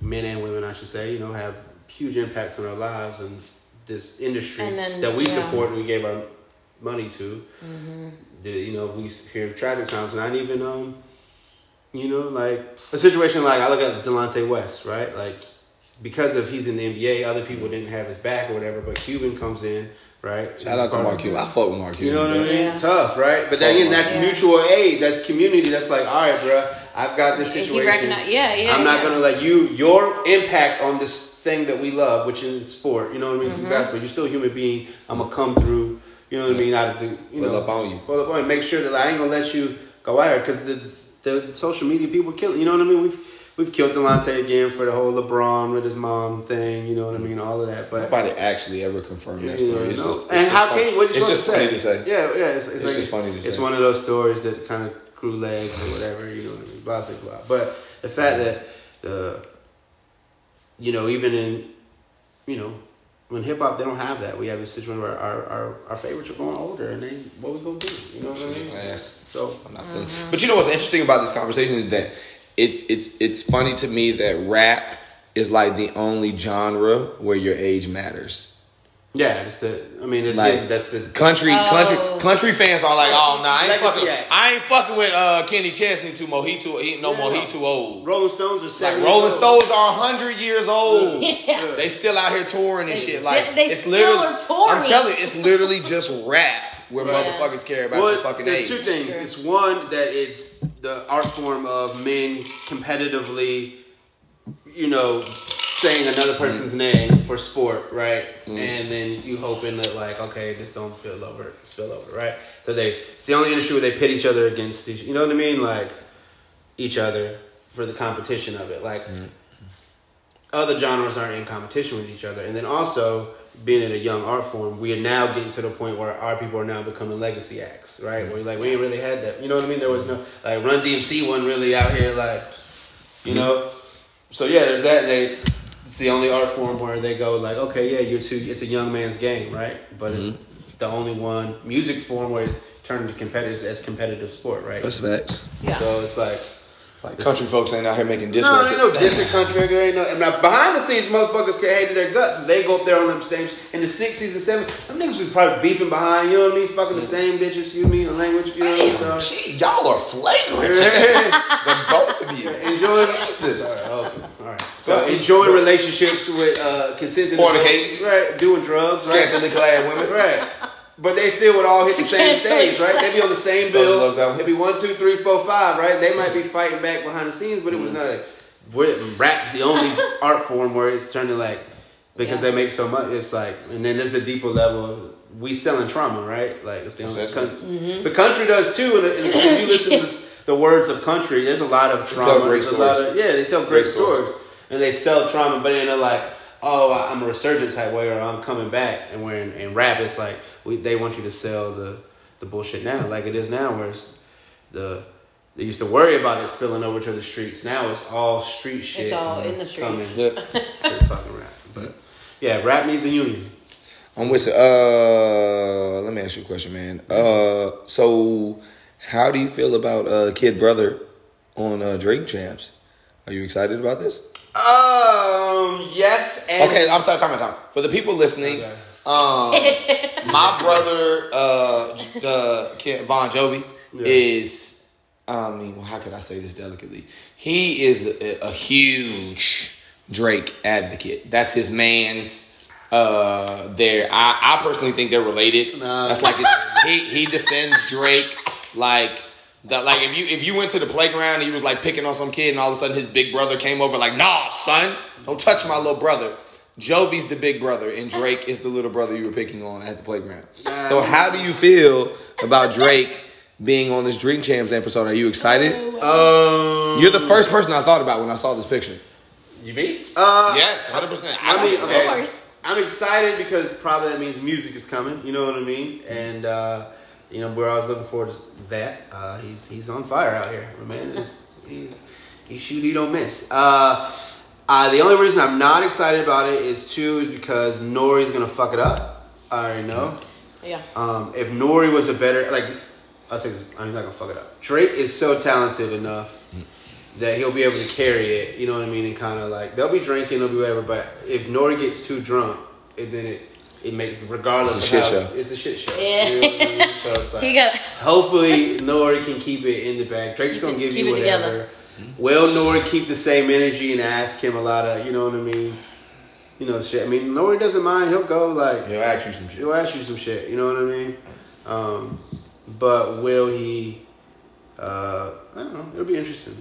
men and women, I should say, you know, have huge impacts on our lives and this industry And then, that we yeah. support and we gave our money to. Mm-hmm. The, you know, we hear tragic times, not even um, you know, like a situation like I look at Delonte West, right? Like because of he's in the NBA, other people didn't have his back or whatever, but Cuban comes in, right? Shout out to Mark Cuban. I fuck with Mark Cuban. You know what I bro. mean? Yeah. Tough, right? But then again, that's Yeah. mutual aid. That's community. That's like, all right, bro, I've got this situation. yeah, yeah, I'm not yeah. gonna let you your impact on this thing that we love, which is sport. You know what I mean? Mm-hmm. Through basketball, you're still a human being. I'm gonna come through. You know what I mean? Out of the you Pull know, up on you. Pull up on you. Make sure that I ain't gonna let you go out here because the the social media people are killing. You know what I mean? We've we've killed Delonte again for the whole LeBron with his mom thing. You know what I mean? All of that, but. Nobody actually ever confirmed that story. know, It's no. just, it's and just how funny. can you, what you It's supposed just to say? funny to say. Yeah, yeah. It's, it's, It's like, just funny to say. It's one of those stories that kind of grew legs or whatever. You know what I mean? Blah blah blah. But the fact that the, you know, even in, you know, when hip hop they don't have that. We have a situation where our, our, our favorites are going older, and they what we gonna do? You know what I mean? ass. So I'm not feeling. Mm-hmm. But you know what's interesting about this conversation is that it's it's it's funny to me that rap is like the only genre where your age matters. Yeah, it's the. I mean, it's Like it, that's the. country, Oh. country, country fans are like, oh no, I ain't Legacy fucking, act. I ain't fucking with uh, Kenny Chesney too more. He too, he, no more. He too old. Rolling Stones are Like Rolling old. Stones are hundred years old. Yeah. They still out here touring and They- shit. Like they it's still literally, are touring. I'm telling you, it's literally just rap where Right. motherfuckers care about Well, your fucking there's age. two things. Sure. It's one that it's the art form of men competitively, you know, saying another mm. person's name for sport, right? Mm. And then you hoping that like, okay, this don't spill over, spill over, right? So they, it's the only industry where they pit each other against each, you know what I mean? Like each other for the competition of it. Like mm. other genres aren't in competition with each other. And then also, being in a young art form, we are now getting to the point where our people are now becoming legacy acts, right? Where like we ain't really had that. You know what I mean? There was no like Run DMC wasn't really out here like, you know. So yeah, there's that. They it's the only art form where they go like, okay, yeah, you're too. It's a young man's game, right? But it's mm-hmm. the only one music form where it's turned into competitive as competitive sport, right? That's facts. Yeah. So it's like. Like country folks ain't out here making diss No, records. ain't no distant country record. Ain't no. And now behind the scenes, motherfuckers can hate their guts. They go up there on them stage in the sixties and seventies. Them niggas was probably beefing behind. You know what I mean? Fucking the mm. same bitches. Excuse me, the language. You know what I mean? Damn, So, gee, y'all are flagrant. [laughs] the both of you. Enjoy. Jesus. Sorry, okay, all right. So enjoying relationships with uh, consenting, Fornicating. right? Doing drugs, right? Scantily clad women. Right. But they still would all hit the same stage, right? They'd be on the same bill. loves. It'd be one, two, three, four, five, right? They might be mm-hmm. fighting back behind the scenes, but it was mm-hmm. not. Like, rap's the only [laughs] art form where it's turned to like because Yeah. they make so much. It's like, and then there's a deeper level. of We selling trauma, right? Like it's the only. Essentially. Country. Mm-hmm. The country does too, and, and if you listen to [laughs] this, the words of country, there's a lot of tell trauma. great there's a lot of yeah, they tell great, Great stories. stories. and they sell trauma, but then they're like, oh, I'm a resurgent type way, or I'm coming back. And where in, in rap, it's like we, they want you to sell the the bullshit now, like it is now, where it's the they used to worry about it spilling over to the streets. Now it's all street shit. It's all in the coming streets. to [laughs] fucking rap. But yeah, rap needs a union. I'm with you. Uh, let me ask you a question, man. Uh, so how do you feel about uh, Kid Brother on uh, Drink Champs? Are you excited about this? Um, yes. And Okay, I'm sorry, time out, time. For the people listening, Okay. um, [laughs] my brother, uh, J- uh, Ken- Von Jovi, Yeah. is, I mean, well, how could I say this delicately? He is a, a huge Drake advocate. That's his man's. Uh, there, I, I personally think they're related. Nah. That's like his, he he defends Drake like. The, like if you if you went to the playground and you was like picking on some kid and all of a sudden his big brother came over like nah son don't touch my little brother Jovi's the big brother and Drake is the little brother you were picking on at the playground so how do you feel about Drake being on this Drink Champs episode are you excited um, you're the first person I thought about when I saw this picture You me? Uh, yes 100 percent I mean, Of okay. course. I'm excited because probably that means music is coming. You know what I mean? And uh, you know, we're always looking forward to that. Uh, he's he's on fire out here. My man is he's, he shoot, he don't miss. Uh, uh, the only reason I'm not excited about it is two is because Nori's gonna fuck it up. I already know. Yeah. Um, if Nori was a better like, I'll say this, I'm not gonna fuck it up. Drake is so talented enough that he'll be able to carry it. You know what I mean? And kind of like they'll be drinking, they'll be whatever. But if Nori gets too drunk, it, then it it makes regardless It's a of shit how show. it's a shit show. Yeah. You know what I mean? [laughs] So it's like got hopefully Nori can keep it in the bag. Drake's gonna give you whatever. together. Will Nori keep the same energy and ask him a lot of you know what I mean? you know, shit. I mean, Nori doesn't mind. He'll go like He'll ask you some shit. he'll ask you some shit. You know what I mean? Um, but will he? Uh, I don't know. It'll be interesting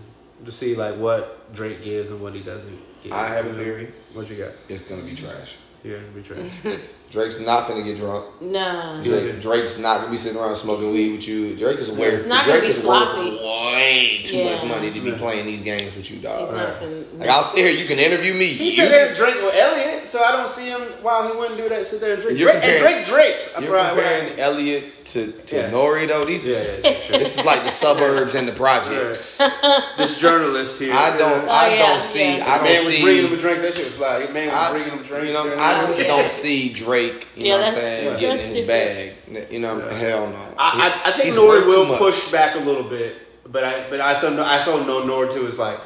to see like what Drake gives and what he doesn't. Give, I have a theory. What you got? It's gonna be trash. Yeah, it'll be trash. [laughs] Drake's not finna get drunk. No. Drake, Drake's not gonna be sitting around smoking weed with you. Drake is worth. It's not Drake gonna be is sloppy. worth way too Yeah. much money to be playing these games with you, He's dog. not some- Like I'll sit here, you can interview me. He You- sit there and drink with Elliot, so I don't see him. Wow, he wouldn't do that. Sit there and drink. You're Drake, and comparing- Drake drakes. You're Right, right. comparing Elliot to, to Yeah. Nori though. These Yeah, yeah, yeah, this is like the suburbs and the projects. this journalist here. I don't. Oh, I yeah, don't see. yeah. I don't man was see. bringing him a drink. That shit was fly. Man was I, bringing him a drink. you know, what I'm saying? I just don't see Drake. You Yeah, know what I'm saying? yeah. Getting in That's his bag. You know, Yeah. hell no. I, I, I think He's Nori will push back a little bit, but I but I saw no, I saw no Nori too. Is like,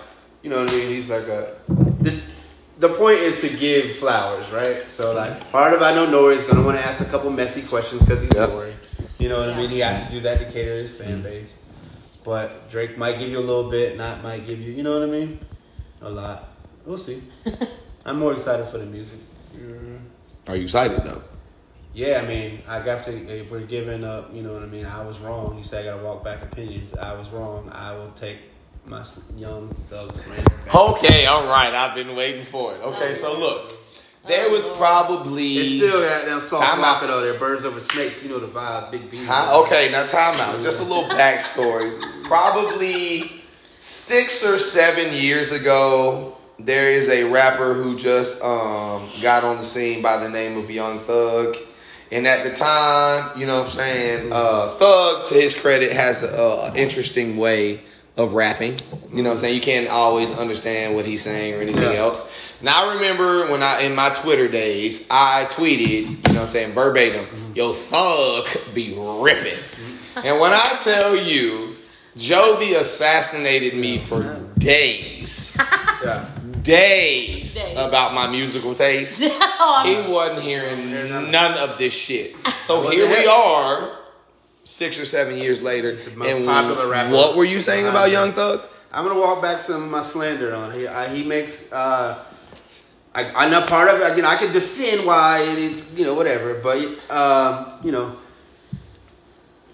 you know what I mean? He's like a. The, the point is to give flowers, right? So like, part of I know Nori is gonna want to ask a couple messy questions because he's Yep. Nori. You know what I mean? He has to do that to cater to his fan mm-hmm. base. But Drake might give you a little bit, not might give you. You know what I mean? A lot. We'll see. [laughs] I'm more excited for the music. Mm-hmm. Are you excited though? Yeah, I mean, I got to. If we're giving up, you know what I mean. I was wrong. You say I gotta walk back opinions. I was wrong. I will take my young thug slander back. Okay, all right. I've been waiting for it. Okay, so look, there was probably It's still got them soft Time out. rocket out there. Birds over snakes. You know the vibe. Big B. Ti- okay, now time out. Just a little [laughs] backstory. Probably six or seven years ago, there is a rapper who just um, got on the scene by the name of Young Thug. And at the time, you know what I'm saying, uh, Thug, to his credit, has an interesting way of rapping. You know what I'm saying? You can't always understand what he's saying or anything Yeah. else. Now I remember when I in my Twitter days, I tweeted, you know what I'm saying, verbatim, yo thug be ripping. And when I tell you, Jovi assassinated me for days, [laughs] Yeah. Days Days. about my musical taste. [laughs] Oh, He wasn't hearing none of this shit. So here we are, six or seven years later. the most And popular rapper what were you saying about Young. Thug? I'm gonna walk back some of my slander on. He I, he makes. Uh, I, I know part of it. You know, I can defend why it is. You know, whatever. But um, you know,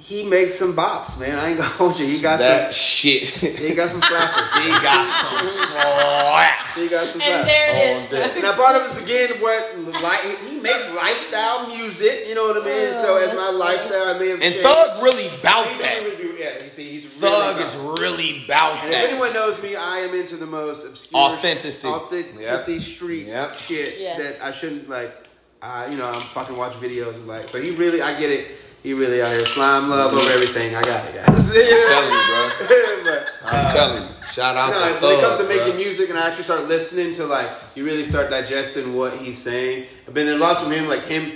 he makes some bops, man. I ain't gonna [laughs] hold you. He got That some. shit. He got some slappers. [laughs] he got some slaps. He got some And slappers. there it is. damn. folks. [laughs] Now part of it's again what like he makes lifestyle music, you know what I mean. so as my lifestyle, I may have And changed. Thug really bout He's that. really- yeah, you see, he's Thug really is about- really bout And that. if anyone knows me, I am into the most obscure Authenticity. authenticity Yep. street Yep. shit Yes. that I shouldn't like. Uh, you know, I'm fucking watch videos and like. So he really, I get it. He really out here slime love over mm-hmm. everything. I got it, guys. I'm telling you, bro. [laughs] but, I'm uh, telling you. Shout out no, to when it comes to making bro. music and I actually start listening to like, you really start digesting what he's saying. I've been in lots from him, like him.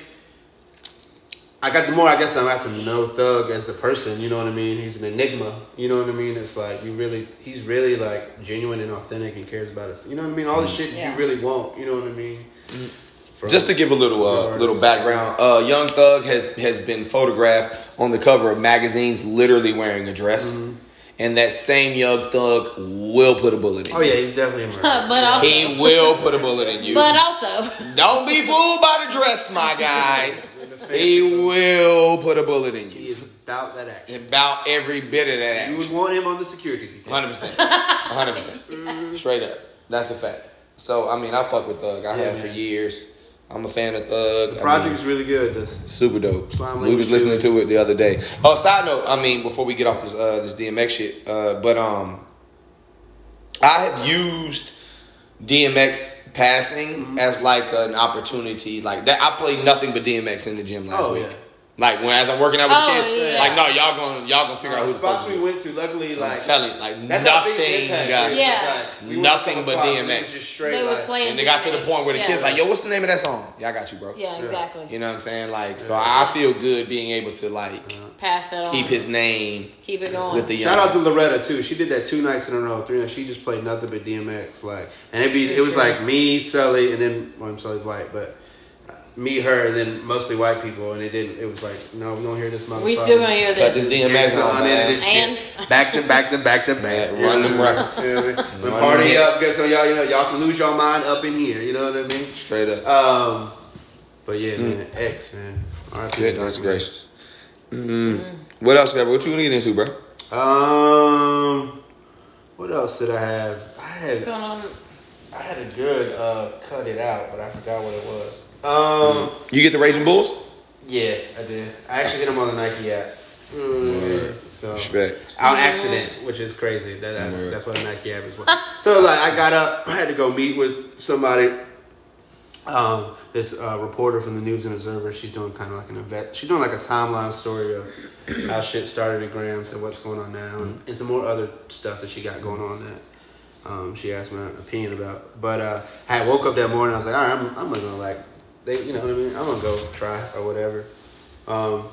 I got the more I guess I'm got to know Thug as the person. You know what I mean? He's an enigma. You know what I mean? It's like you really, he's really like genuine and authentic and cares about us. You know what I mean? All the mm. shit Yeah. you really want. You know what I mean? From- Just to give a little uh, little background, uh, Young Thug has has been photographed on the cover of magazines, literally wearing a dress, Mm-hmm. and that same Young Thug will put a bullet in you. oh you. yeah, he's definitely a murderer. [laughs] But also, He will put a bullet in you. but also, Don't be fooled by the dress, my guy. [laughs] He will put a bullet in you. he you. is about that action. About every bit of that action. You would want him on the security detail. Hundred percent. [laughs] hundred percent. Straight up. That's a fact. So I mean, I fuck with Thug. I Yeah, have for years. I'm a fan of Thug. The I mean, is really good. This super dope. We was listening to it the other day. Oh, side note. I mean, before we get off this uh, this DMX shit, uh, but um, I have used DMX passing Mm-hmm. as like an opportunity. Like that, I played nothing but DMX in the gym last Oh, week. yeah. Like when as I'm working out with Oh, the kids, yeah. like no, y'all gonna y'all gonna figure out who the the fuck. spots we went to, luckily, I'm like telling you, like That's how big the nothing got. Yeah. Like, we Nothing but couple spots and it DMX. was just straight, they was like- playing. And they got to the point where the Yeah. kids like, yo, what's the name of that song? Yeah, I got you, bro. Yeah, exactly. You know what I'm saying? Like, so I feel good being able to like Pass that on. keep his name Keep it going. with the young. Shout out to Loretta too. She did that two nights in a row, three nights. She just played nothing but DMX. Like, and it'd be it was like me, Sully, and then well, I'm Sully's white, but me, her, and then mostly white people, and it didn't. It was like, no, we don't hear this motherfucker. We still gonna hear this. Cut this this. DMX on, man. And- back to back to back to back. Yeah, run them records. You know what I mean? When party them up, so y'all, you know, y'all can lose your mind up in here. You know what I mean? Straight up. Um, but yeah, man, X man. R.I.P. Goodness gracious. Mm. What else, Gabby? What you gonna get into, bro? Um, what else did I have? I What's had going on? I had a good uh, cut it out, but I forgot what it was. Um, You get the Raging Bulls? yeah, I did. I actually hit them on the Nike app. Mm, so Respect. on accident, which is crazy. That, that that's what a Nike app is. so like, I got up, I had to go meet with somebody. Um, this uh, reporter from the News and Observer. She's doing kind of like an event. She's doing like a timeline story of how shit started at Grams and what's going on now, and, and some more other stuff that she got going on that um, she asked my opinion about. But uh, I woke up that morning. I was like, all right, I'm, I'm gonna like, they, you know what I mean? I'm gonna go try or whatever. Um,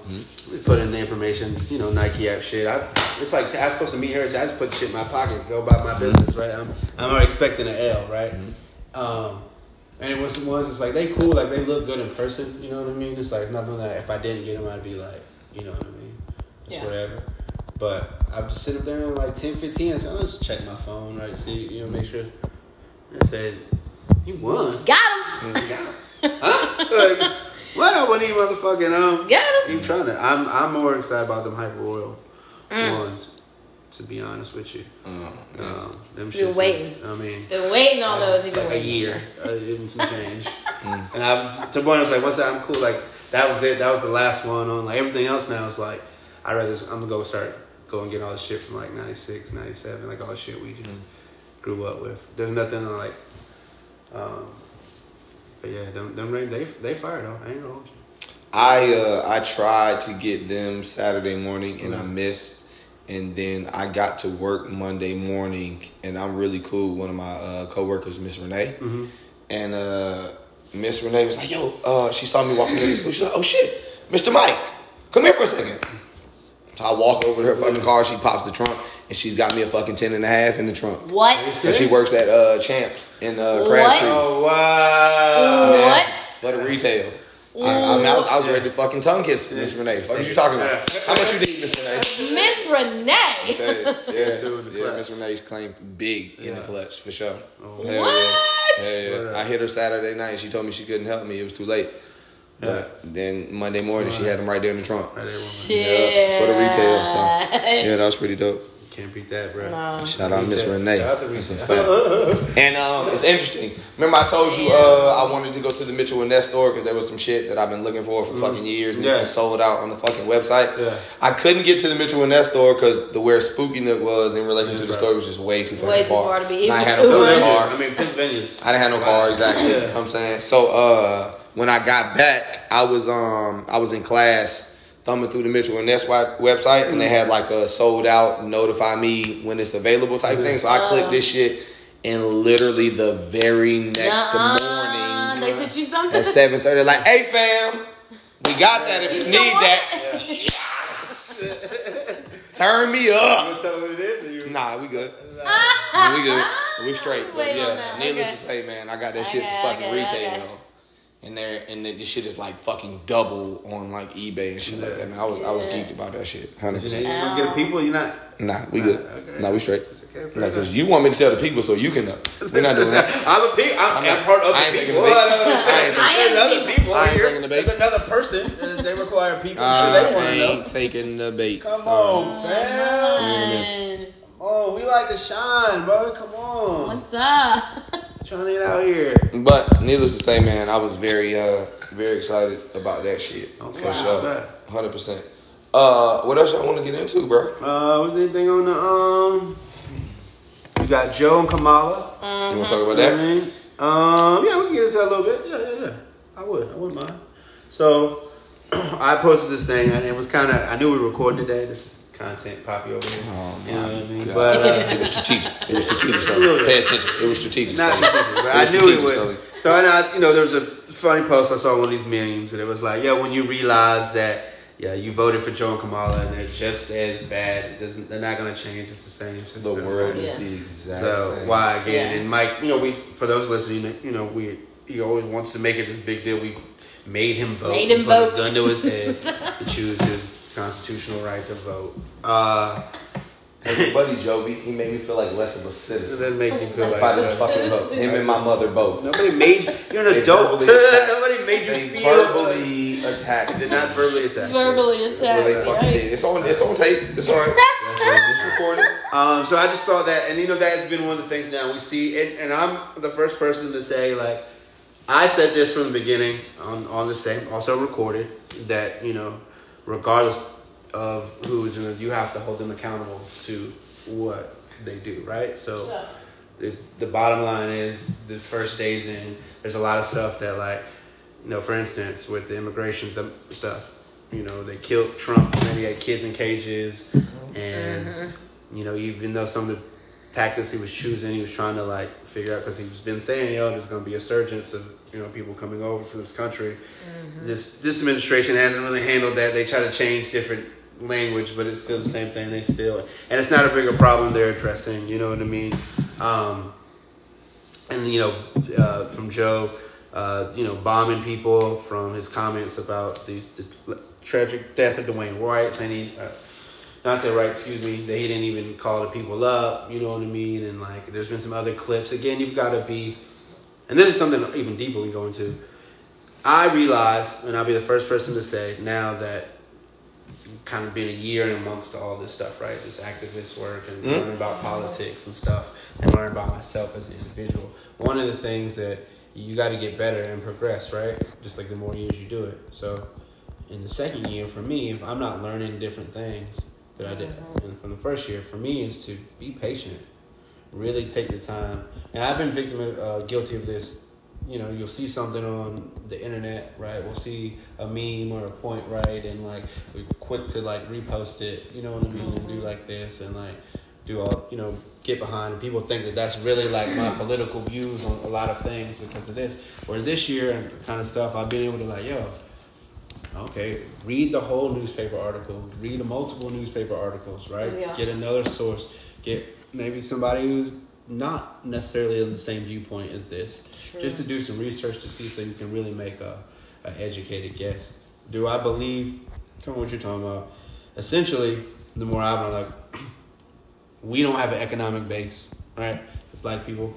we put in the information, you know, Nike app shit. I, it's like I was supposed to meet her. I just put shit in my pocket, go about my business, right? I'm, I'm already expecting an L, right? Um, and it was the ones that's like they cool, like they look good in person. You know what I mean? It's like nothing that if I didn't get them, I'd be like, you know what I mean? It's Yeah. whatever. But I'm just sitting up there and like 10, 15. I said, I'll just check my phone, right? See, you know, make sure. I said, you won. Got him. Huh? Like, what? I wasn't even motherfucking um. Got him. You trying to? I'm I'm more excited about them hyper royal Mm. ones. To be honest with you, um, them Been shits, waiting. I mean, Been waiting on those. He been like a waiting. year, uh, and some change. and I've to the point I was like, "What's that? I'm cool." Like that was it. That was the last one on. Like everything else now is like, I rather I'm gonna go start go and get all the shit from like 96, 97, like all the shit we just grew up with. There's nothing like, um, but yeah, them them Ray- they they fire though. I ain't gonna hold you. I uh, I tried to get them Saturday morning and I Mm-hmm. missed. And then I got to work Monday morning, and I'm really cool. One of my uh, coworkers, Miss Renee, Mm-hmm. and uh, Miss Renee was like, "Yo," uh, she saw me walking into the school. She's like, "Oh shit, Mr. Mike, come here for a second. So I walk over to her fucking car. She pops the trunk, and she's got me a fucking ten and a half in the trunk. What? And she works at uh, Champs in uh, What? Crabtree. Oh wow! Man, What? For the retail. I, I, mean, I, was, I was ready to fucking tongue kiss Miss Renee. What are you talking about? How much you need, Miss Renee? Miss Renee. Said, [laughs] yeah, Doing the yeah. clutch. Miss Renee's claim big in the Yeah. clutch for sure. Oh. Hell What? Yeah. Hell yeah. I hit her Saturday night. She told me she couldn't help me. It was too late. But then Monday morning, she had them right there in the trunk. Right. Shit. Yeah, for the retail, so. Yeah, that was pretty dope. Can't beat that, bro. No. Shout out Miss Renee. Shout out to That's a fact. And um, it's interesting. Remember, I told you uh, I wanted to go to the Mitchell and Ness store because there was some shit that I've been looking for for fucking years, and Yeah. it's been sold out on the fucking website. Yeah. I couldn't get to the Mitchell and Ness store because the where Spooky Nook was in relation to the Right. store was just way too fucking Way too far. far to be. And I had a fucking Uber. car. I mean, Pennsylvania's. I didn't have no car exactly. Yeah. You know what I'm saying so. Uh, when I got back, I was um I was in class thumbing through the Mitchell and Ness wi- website, and they had like a sold out, notify me when it's available type thing. So I clicked this shit, and literally the very next Nuh-uh. morning They sent you something. at seven thirty, like, hey fam, we got that if you, still need want that. it? Turn me You up. want to tell them what it is? Or you... Nah, we good. we good. We [laughs] straight. But Wait yeah, needless Okay. to say, man, I got that shit Okay, for fucking okay, retail. Okay. And there, and then this shit is like fucking double on like eBay and shit like that. Man, I was, I was geeked about that shit, hundred You percent. ain't gonna get people. You're not. Nah, we Nah, good. okay. Nah, we straight. Okay, Nah, cause you want me to tell the people so you can know. We're not doing that. [laughs] I'm a people. I'm, I'm I'm, not- part of the people. the. I know. I ain't taking- [laughs] There's other people I on ain't here. the bait. There's another person, and they require people. so I they want to know. ain't taking the bait. Come so- on, fam. Oh, we like to shine, bro. Come on. What's up? [laughs] Trying to get out here. But needless to say, man, I was very, uh, very excited about that shit Okay. for sure, hundred percent. Uh, what else y'all want to get into, bro? Uh, was anything on the um? You got Joe and Kamala. You want to talk about You know I that? mean? Um, yeah, we can get into that a little bit. Yeah, yeah, yeah. I would. I wouldn't mind. So, [clears throat] I posted this thing, and it was kind of. I knew we were recording today. This is content poppy over here. Oh, you know what I mean? God. But uh, It was strategic. It was strategic. So little bit. pay attention. It was strategic. not so. strategic, but It I was knew it strategic, would. so- So, and I, you know, there was a funny post I saw on one of these memes, and it was like, yeah, when you realize that. Yeah, you voted for Joe and Kamala, and they're just as bad. It doesn't, they're not going to change. It's the same The world right? is Yeah. the exact So same. why again? Yeah. And Mike, you know, we for those listening, you know, we he always wants to make it this big deal. We made him vote. Made him vote. gun to his head to [laughs] choose his constitutional right to vote. Uh, Hey, buddy Jovi, he made me feel like less of a citizen. doesn't make me feel If like I just that. fucking vote, him and my mother both. Nobody made you're an They adult. [laughs] Nobody made you They feel. verbally attacked. Did not verbally attack. you. Verbally That's what they attacked. fucking right? did. It's on. It's on tape. It's all right. [laughs] It's recorded. Um, so I just thought that, and you know, that has been one of the things now we see it, and I'm the first person to say like, I said this from the beginning on on the same, also recorded that you know, regardless of who is in it, you have to hold them accountable to what they do, right? So. the, the bottom line is the first days in there's a lot of stuff that like you know for instance with the immigration th- stuff you know they killed trump and he had kids in cages mm-hmm. and mm-hmm. you know even though some of the tactics he was choosing he was trying to like figure out because he's been saying yo there's going to be a surgence of you know people coming over from this country this this administration hasn't really handled that they try to change different language but it's still the same thing they still and it's not a bigger problem they're addressing you know what i mean um, and you know, uh, from Joe, uh, you know, bombing people from his comments about these the tragic death of Dwayne Wright, saying he, uh, not say right, excuse me, that he didn't even call the people up. You know what I mean? And like, there's been some other clips. Again, you've got to be, and this is something even deeper we go into. I realize, and I'll be the first person to say now that kind of been a year and amongst all this stuff, right? This activist work and Mhm. learning about politics and stuff, and learn about myself as an individual. One of the things that you got to get better and progress, right? Just like the more years you do it. So, in the second year, for me, if I'm not learning different things that I did in- from the first year, for me is to be patient, really take the time. And I've been victim of, uh, guilty of this. You know, you'll see something on the internet, right? We'll see a meme or a point, right? And like we're quick to like repost it. You know what I mean? And do like this and like do all you know get behind. And people think that that's really like my political views on a lot of things because of this. Where this year and kind of stuff, I've been able to like, yo, Okay, read the whole newspaper article. Read multiple newspaper articles, right? Yeah. Get another source. Get maybe somebody who's not necessarily of the same viewpoint as this, True. just to do some research to see so you can really make a, a educated guess. Do I believe? Come on, what you're talking about? Essentially, the more I've learned, like [clears throat] we don't have an economic base, right? Black people.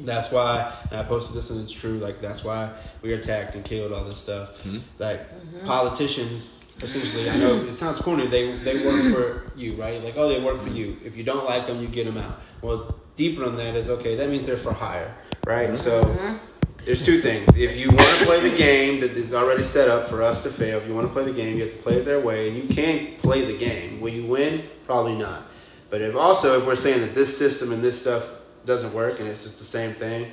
That's why, and I posted this and it's true. Like that's why we are attacked and killed, all this stuff. Hmm? Like mm-hmm. politicians, essentially, I know it sounds corny. They they work for you, right? Like oh, they work for you. If you don't like them, you get them out. Well, deeper on that is okay. That means they're for hire, right? Mm-hmm. So there's two things. If you want to play the game that is already set up for us to fail, if you want to play the game, you have to play it their way, and you can't play the game. Will you win? Probably not. But if also if we're saying that this system and this stuff doesn't work and it's just the same thing,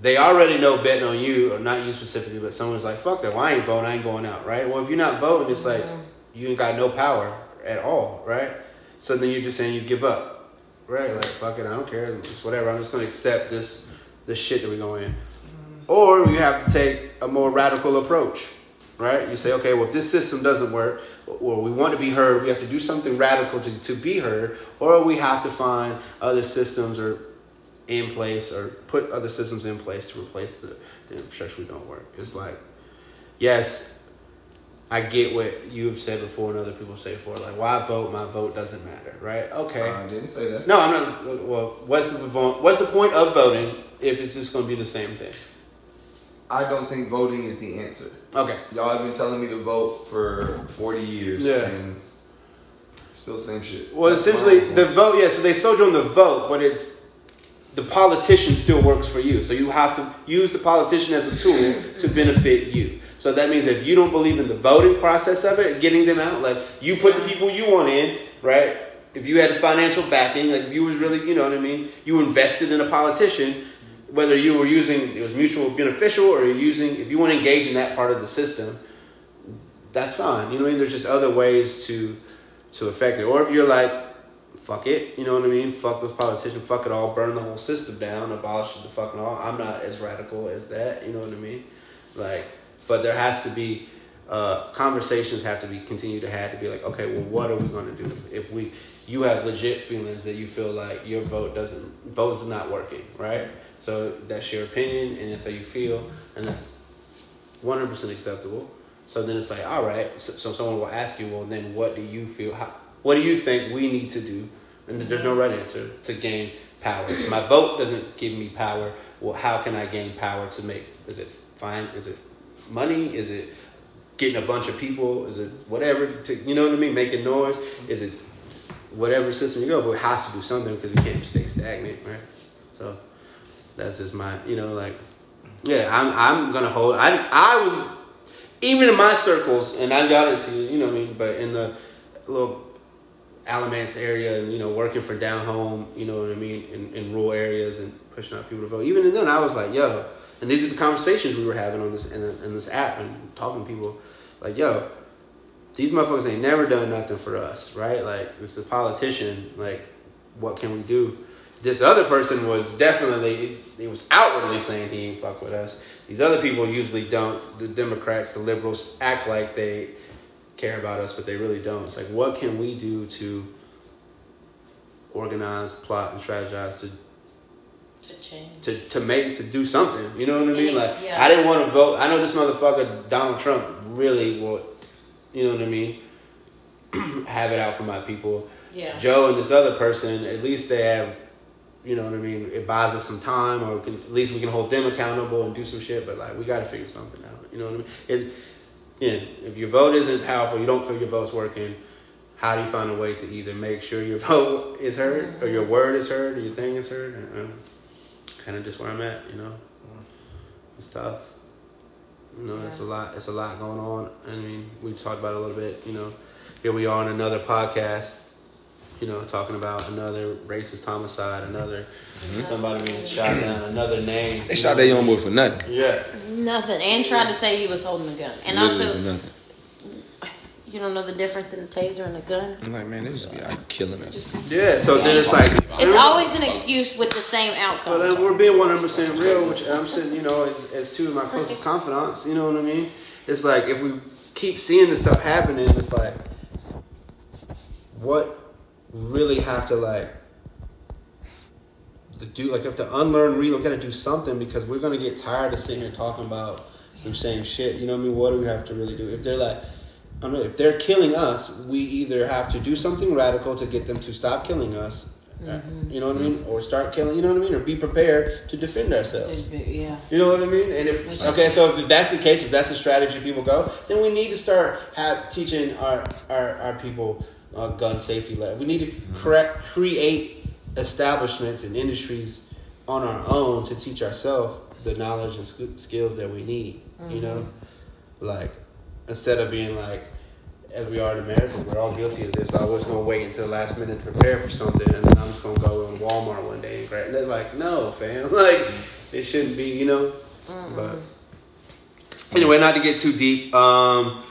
they already know betting on you, or not you specifically, but someone's like, fuck that, well, I ain't voting, I ain't going out, right? Well, if you're not voting, it's like mm-hmm. you ain't got no power at all, right? So then you're just saying you give up, right? Like, fuck it, I don't care, it's whatever, I'm just gonna accept this this shit that we go in. Mm-hmm. Or you have to take a more radical approach, right? You say, okay, well, if this system doesn't work, or we want to be heard, we have to do something radical to, to be heard, or we have to find other systems or in place or put other systems in place to replace the, the infrastructure we don't work. It's like, yes, I get what you've said before and other people say before, like, why vote? My vote doesn't matter, right? Okay. Uh, I didn't say that. no, I'm not. Well, what's the what's the point of voting if it's just going to be the same thing? I don't think voting is the answer. Okay. Y'all have been telling me to vote for 40 years Yeah. and still same shit. Well, That's essentially, the vote. Yeah, so they sold you on the vote, but it's the politician still works for you. So you have to use the politician as a tool to benefit you. So that means if you don't believe in the voting process of it, getting them out, like you put the people you want in, right? If you had the financial backing, like if you was really, you know what I mean, you invested in a politician, whether you were using it was mutual beneficial or you're using, if you want to engage in that part of the system, that's fine. You know what I mean? There's just other ways to to affect it. Or if you're like, fuck it, you know what I mean? Fuck those politicians, fuck it all, burn the whole system down, abolish the fucking all. I'm not as radical as that, you know what I mean? Like, but there has to be uh, conversations have to be continued to have to be like, okay, well, what are we going to do if we you have legit feelings that you feel like your vote doesn't vote's not working, right? So that's your opinion, and that's how you feel, and that's one hundred percent acceptable. So then it's like, all right. So, so someone will ask you, well, then what do you feel? How, what do you think we need to do? And there's no right answer to gain power. My vote doesn't give me power. Well, how can I gain power to make? Is it fine? Is it money? Is it getting a bunch of people? Is it whatever? To, you know what I mean? Making noise? Is it whatever system you go? But it has to do something because we can't stay stagnant, right? So that's just my, you know, like, yeah, I'm I'm gonna hold. I I was even in my circles, and I got it, you know what I mean. But in the little Alamance area, and you know, working for down home, you know what I mean, in, in rural areas and pushing out people to vote. Even then, I was like, yo, and these are the conversations we were having on this in, in this app and talking to people, like, yo, these motherfuckers ain't never done nothing for us, right? Like, this is a politician. Like, what can we do? This other person was definitely, he was outwardly saying he ain't fuck with us. These other people usually don't. The Democrats, the liberals, act like they care about us, but they really don't. It's like, what can we do to organize, plot, and strategize to To change. to, to make to do something. You know what I mean? Like yeah. I didn't want to vote. I know this motherfucker Donald Trump really will. You know what I mean? [clears throat] have it out for my people. Yeah. Joe and this other person, at least they have. You know what I mean? It buys us some time, or can, at least we can hold them accountable and do some shit. But like, we got to figure something out. You know what I mean? It's, yeah, if your vote isn't powerful, you don't feel your vote's working. How do you find a way to either make sure your [laughs] vote is heard, or your word is heard, or your thing is heard? Kind of just where I'm at, you know. Mm. It's tough. You know, it's a lot. It's a lot going on. I mean, we talked about it a little bit. You know, here we are on another podcast. You know, talking about another racist homicide, another Mm-hmm. somebody being shot down, another name. They shot that young boy for nothing. Yeah, Nothing. And tried to say he was holding a gun. And Literally also, nothing. you don't know the difference in a taser and a gun. I'm like, man, they just be like killing us. yeah. So then it's like It's always an excuse with the same outcome. But then we're being one hundred percent real, which I'm saying, you know, as, as two of my closest confidants. You know what I mean? It's like if we keep seeing this stuff happening, it's like, what really have to like to do? Like, you have to unlearn, relook, got to do something because we're gonna get tired of sitting here talking about some same shit. You know what I mean? What do we have to really do? If they're like. I don't know, if they're killing us, we either have to do something radical to get them to stop killing us, uh, you know what I mean, or start killing, you know what I mean, or be prepared to defend ourselves. Yeah. You know what I mean? And if okay, so if that's the case, if that's the strategy people go, then we need to start have, teaching our our, our people uh, gun safety. le- We need to correct create establishments and industries on our own to teach ourselves the knowledge and sk- skills that we need. You know, like instead of being like. As we are in America, we're all guilty of this. I was gonna wait until the last minute to prepare for something, and then I'm just gonna go in Walmart one day and grab. And they're like, no, fam, [laughs] like it shouldn't be, you know. But anyway, not to get too deep. Um,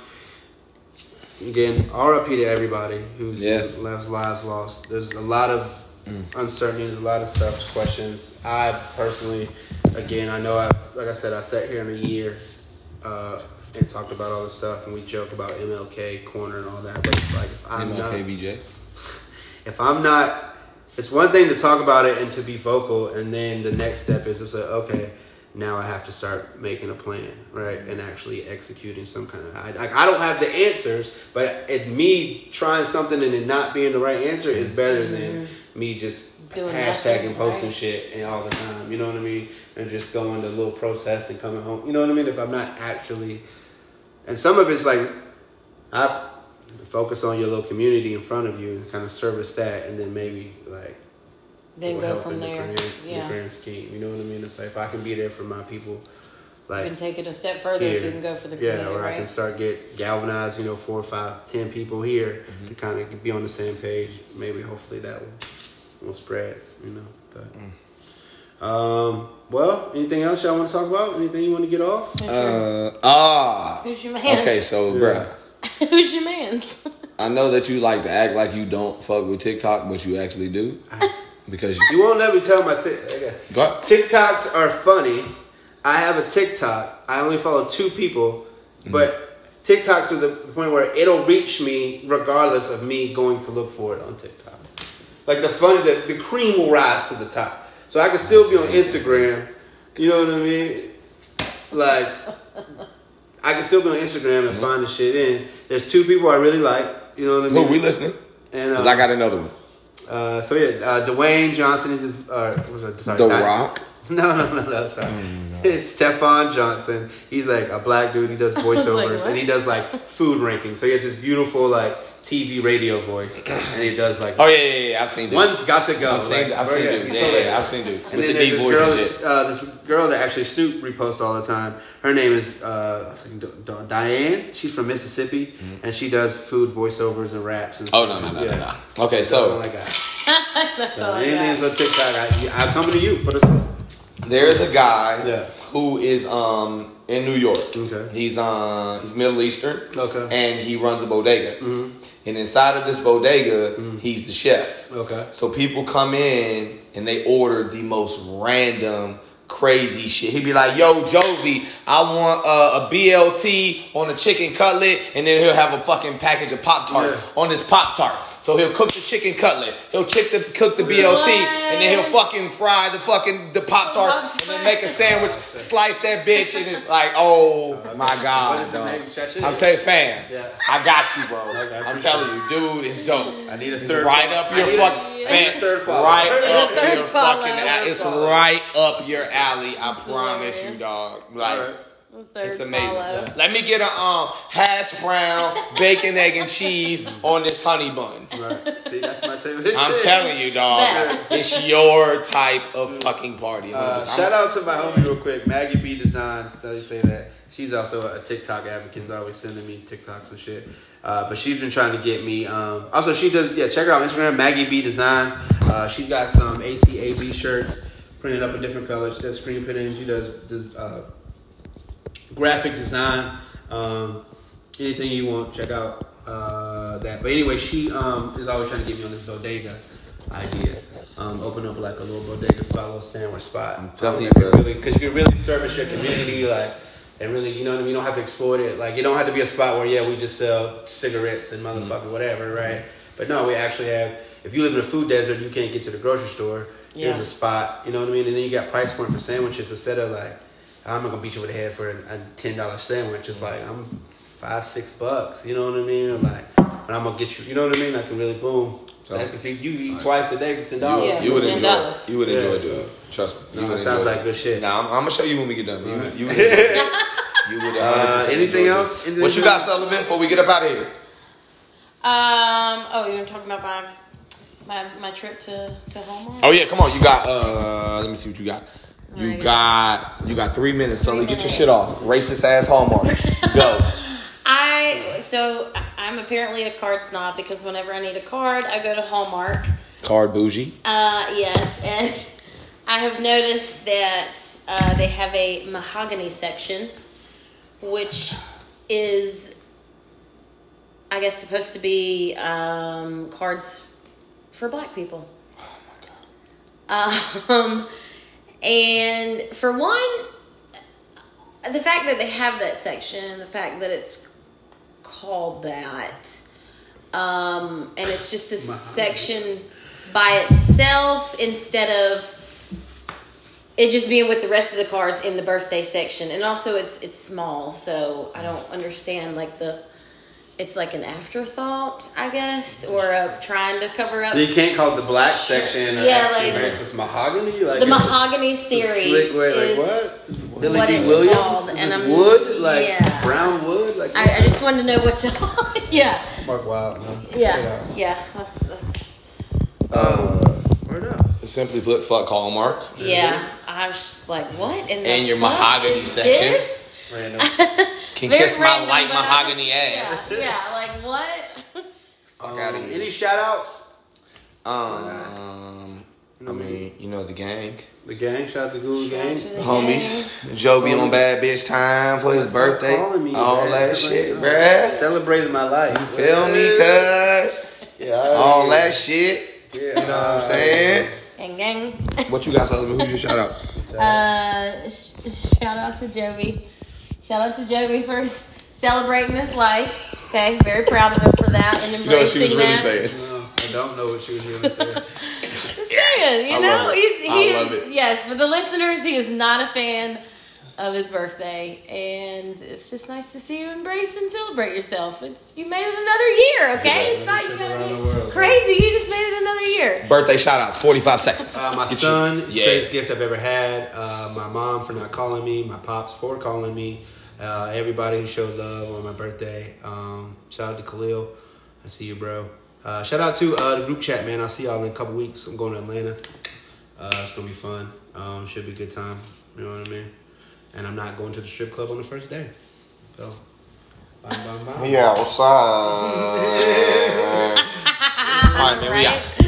again, RIP to everybody who's Yeah. left lives lost. There's a lot of uncertainty, there's a lot of stuff, questions. I personally, again, I know I, like I said, I sat here in a year uh, and talked about all this stuff, and we joke about MLK corner and all that. But it's like, if I'm not, MLKBJ. [laughs] if I'm not, it's one thing to talk about it and to be vocal, and then the next step is to say, okay, now I have to start making a plan, right, and actually executing some kind of. I, like, I don't have the answers, but it's me trying something and it not being the right answer is better than me just Doing hashtagging, nothing, posting right. shit and all the time. You know what I mean? And just going to a little process and coming home. You know what I mean? If I'm not actually, and some of it's like I've focus on your little community in front of you and kind of service that, and then maybe like Then go help from in the there. grand, the Yeah. grand scheme. You know what I mean? It's like if I can be there for my people, You like can take it a step further if you can go for the yeah, or I can start get galvanized. you know, four, five, ten people here Mm-hmm. to kind of be on the same page. Maybe hopefully that will will spread. You know, but. Mm. Um. Well, anything else y'all want to talk about? Anything you want to get off? Uh, ah. Who's your man? Okay, so, Yeah. bruh. [laughs] Who's your man? [laughs] I know that you like to act like you don't fuck with TikTok, but you actually do. [laughs] Because you. You won't let me tell my tick. Okay. TikToks are funny. I have a TikTok. I only follow two people, but TikToks are the point where it'll reach me regardless of me going to look for it on TikTok. Like the funny, the, the cream will rise to the top. So I can still be on Instagram. You know what I mean? Like, I can still be on Instagram and find the shit in. There's two people I really like. You know what I mean? Who mean? we listening? And uh, Cause I got another one. uh, so yeah, uh, Dwayne Johnson is his. Uh, what's that? Sorry, The Di- Rock. [laughs] No, no, no, no. Sorry. [laughs] It's Stefan Johnson. He's like a black dude. He does [laughs] voiceovers what? and he does like food rankings. So he has this beautiful like TV radio voice, and he does like. Oh yeah, yeah, yeah. I've seen dude. One's got to go. I've seen, like, I've seen yeah, dude. he's Yeah, yeah, I've seen dude. And With then the there's this girl, and that's, shit. uh, this girl that actually Snoop reposts all the time. Her name is uh, I was thinking, D- D- Diane. She's from Mississippi, and she does food voiceovers and raps. And Oh no, no, no, Yeah. no, no. Okay, That's all so I got. [laughs] That's So all I anything's got. on TikTok. I, I'm coming to you for the. there's a guy Yeah. who is um in New York. Okay. He's uh he's Middle Eastern. Okay. And he runs a bodega. Mhm. And inside of this bodega, Mm-hmm. he's the chef. Okay. So people come in and they order the most random, crazy shit. He'd be like, "Yo, Jovi, I want uh, a BLT on a chicken cutlet," and then he'll have a fucking package of Pop Tarts Yeah. on his Pop Tart. So he'll cook the chicken cutlet, he'll chick the, cook the BLT, and then he'll fucking fry the fucking the Pop Tart, and then make a sandwich, slice that bitch, and it's like, oh uh, my god, is dog. name? I'm your- telling fam, Yeah. I got you, bro. Okay, I I'm telling you, dude, it's dope. I need a It's third right up your fucking I need a fan, right I need a up your fucking. It's right up your alley. I promise you, dog. Like. All right. Third It's amazing. follow. Let me get a um hash brown, bacon, egg, and cheese on this honey bun. Right. See, that's my favorite. I'm shit. telling you, dog. That. It's your type of fucking party. Uh, just- shout out to my homie real quick, Maggie B Designs. Does you say that? She's also a TikTok advocate. She's always sending me TikToks and shit. Uh, but she's been trying to get me. Um, also, she does. Yeah, check her out on Instagram, Maggie B Designs. Uh, she's got some ACAB shirts printed up in different colors. She does screen printing. She does, does uh, graphic design. Um, anything you want, check out uh, that. But anyway, she um, is always trying to get me on this bodega idea. Um, open up like a little bodega spot, a little sandwich spot. I'm telling you, because bro. you can really service your community, like. And really, you know what I mean? You don't have to exploit it. Like, it don't have to be a spot where, yeah, we just sell cigarettes and motherfucking whatever, right? But no, we actually have, if you live in a food desert, you can't get to the grocery store. Yeah. Here's a spot, you know what I mean? And then you got price point for sandwiches instead of like, I'm not gonna beat you with a head for a, a ten dollar sandwich. It's like I'm five, six bucks. You know what I mean? Or like, but I'm gonna get you. You know what I mean? I can really boom. So- That's if you, you eat twice a day for ten dollars. Yeah. you would enjoy. $10. it. You would enjoy, so- dude. Trust me. You No, would it sounds like it. good shit. Nah, I'm, I'm gonna show you when we get done. You, would- you would. [laughs] you would. Uh, anything enjoy else? Anything What you got, Sullivan? Before we get up out of here. Um. Oh, you want to talk about my my my trip to to Hallmark? Oh yeah, come on. You got. uh Let me see what you got. You got. You got three minutes. Three Get your shit off. Racist ass Hallmark. Go. [laughs] [laughs] I so I'm apparently a card snob because whenever I need a card, I go to Hallmark. Card bougie. Uh, yes, and I have noticed that uh, they have a mahogany section, which is, I guess, supposed to be um, cards for black people. Um, and for one, the fact that they have that section, and the fact that it's called that, um, and it's just a section by itself instead of it just being with the rest of the cards in the birthday section. And also, it's it's small, so I don't understand like the. It's like an afterthought, I guess, or a trying to cover up You can't call it the black section. Or Yeah, like- American. it's mahogany. Like the mahogany a series. Slick way, is, like what? Billy what Dee it's Williams. called, Is and this wood? Like yeah. brown wood? Like I, I just wanted to know what y'all. [laughs] yeah, Mark Wild. No. yeah, yeah. That's, that's, uh, word up. Simply put, fuck Hallmark. yeah. I was just like, what? In And your fuck mahogany section. this? Random. [laughs] [laughs] Can Very kiss my light mahogany ass. Yeah, yeah, like what? [laughs] Fuck outta Um, here. Any shout outs? Um, I mean, you know the gang, The gang. Shout out to Google Shout Gang. to the homies. Jovi on bad bitch time for his birthday. me, All man. that shit, uh, bruh. Celebrated my life. You feel me, cuz? Yeah. All that shit. Yeah. You know what I'm saying? Gang, gang. What you got, Sullivan? Who's your shout outs? Uh, sh- shout out to Jovi. Shout out to Jovi for celebrating his life. Okay, very proud of him for that and You know what she was really that. saying? No, I don't know what she was gonna say. Say saying. You I know, love it. he's he I is love it. yes. For the listeners, he is not a fan of his birthday, and it's just nice to see you embrace and celebrate yourself. It's you made it another year. Okay, Yeah, it's not you trip gotta be world, crazy. You just made it another year. Birthday shout outs, 45 seconds. Uh, my Get son, you- it's yeah. the greatest gift I've ever had. Uh, my mom for not calling me. My pops for calling me. Uh, everybody who showed love on my birthday. Um, shout out to Khalil. I see you, bro. Uh, shout out to uh, the group chat, man. I'll see y'all in a couple weeks. I'm going to Atlanta. Uh, it's gonna be fun. Um, should be a good time. You know what I mean? And I'm not going to the strip club on the first day. So, bye, bye, bye. Yeah, outside. [laughs] All right, man, we out. Right?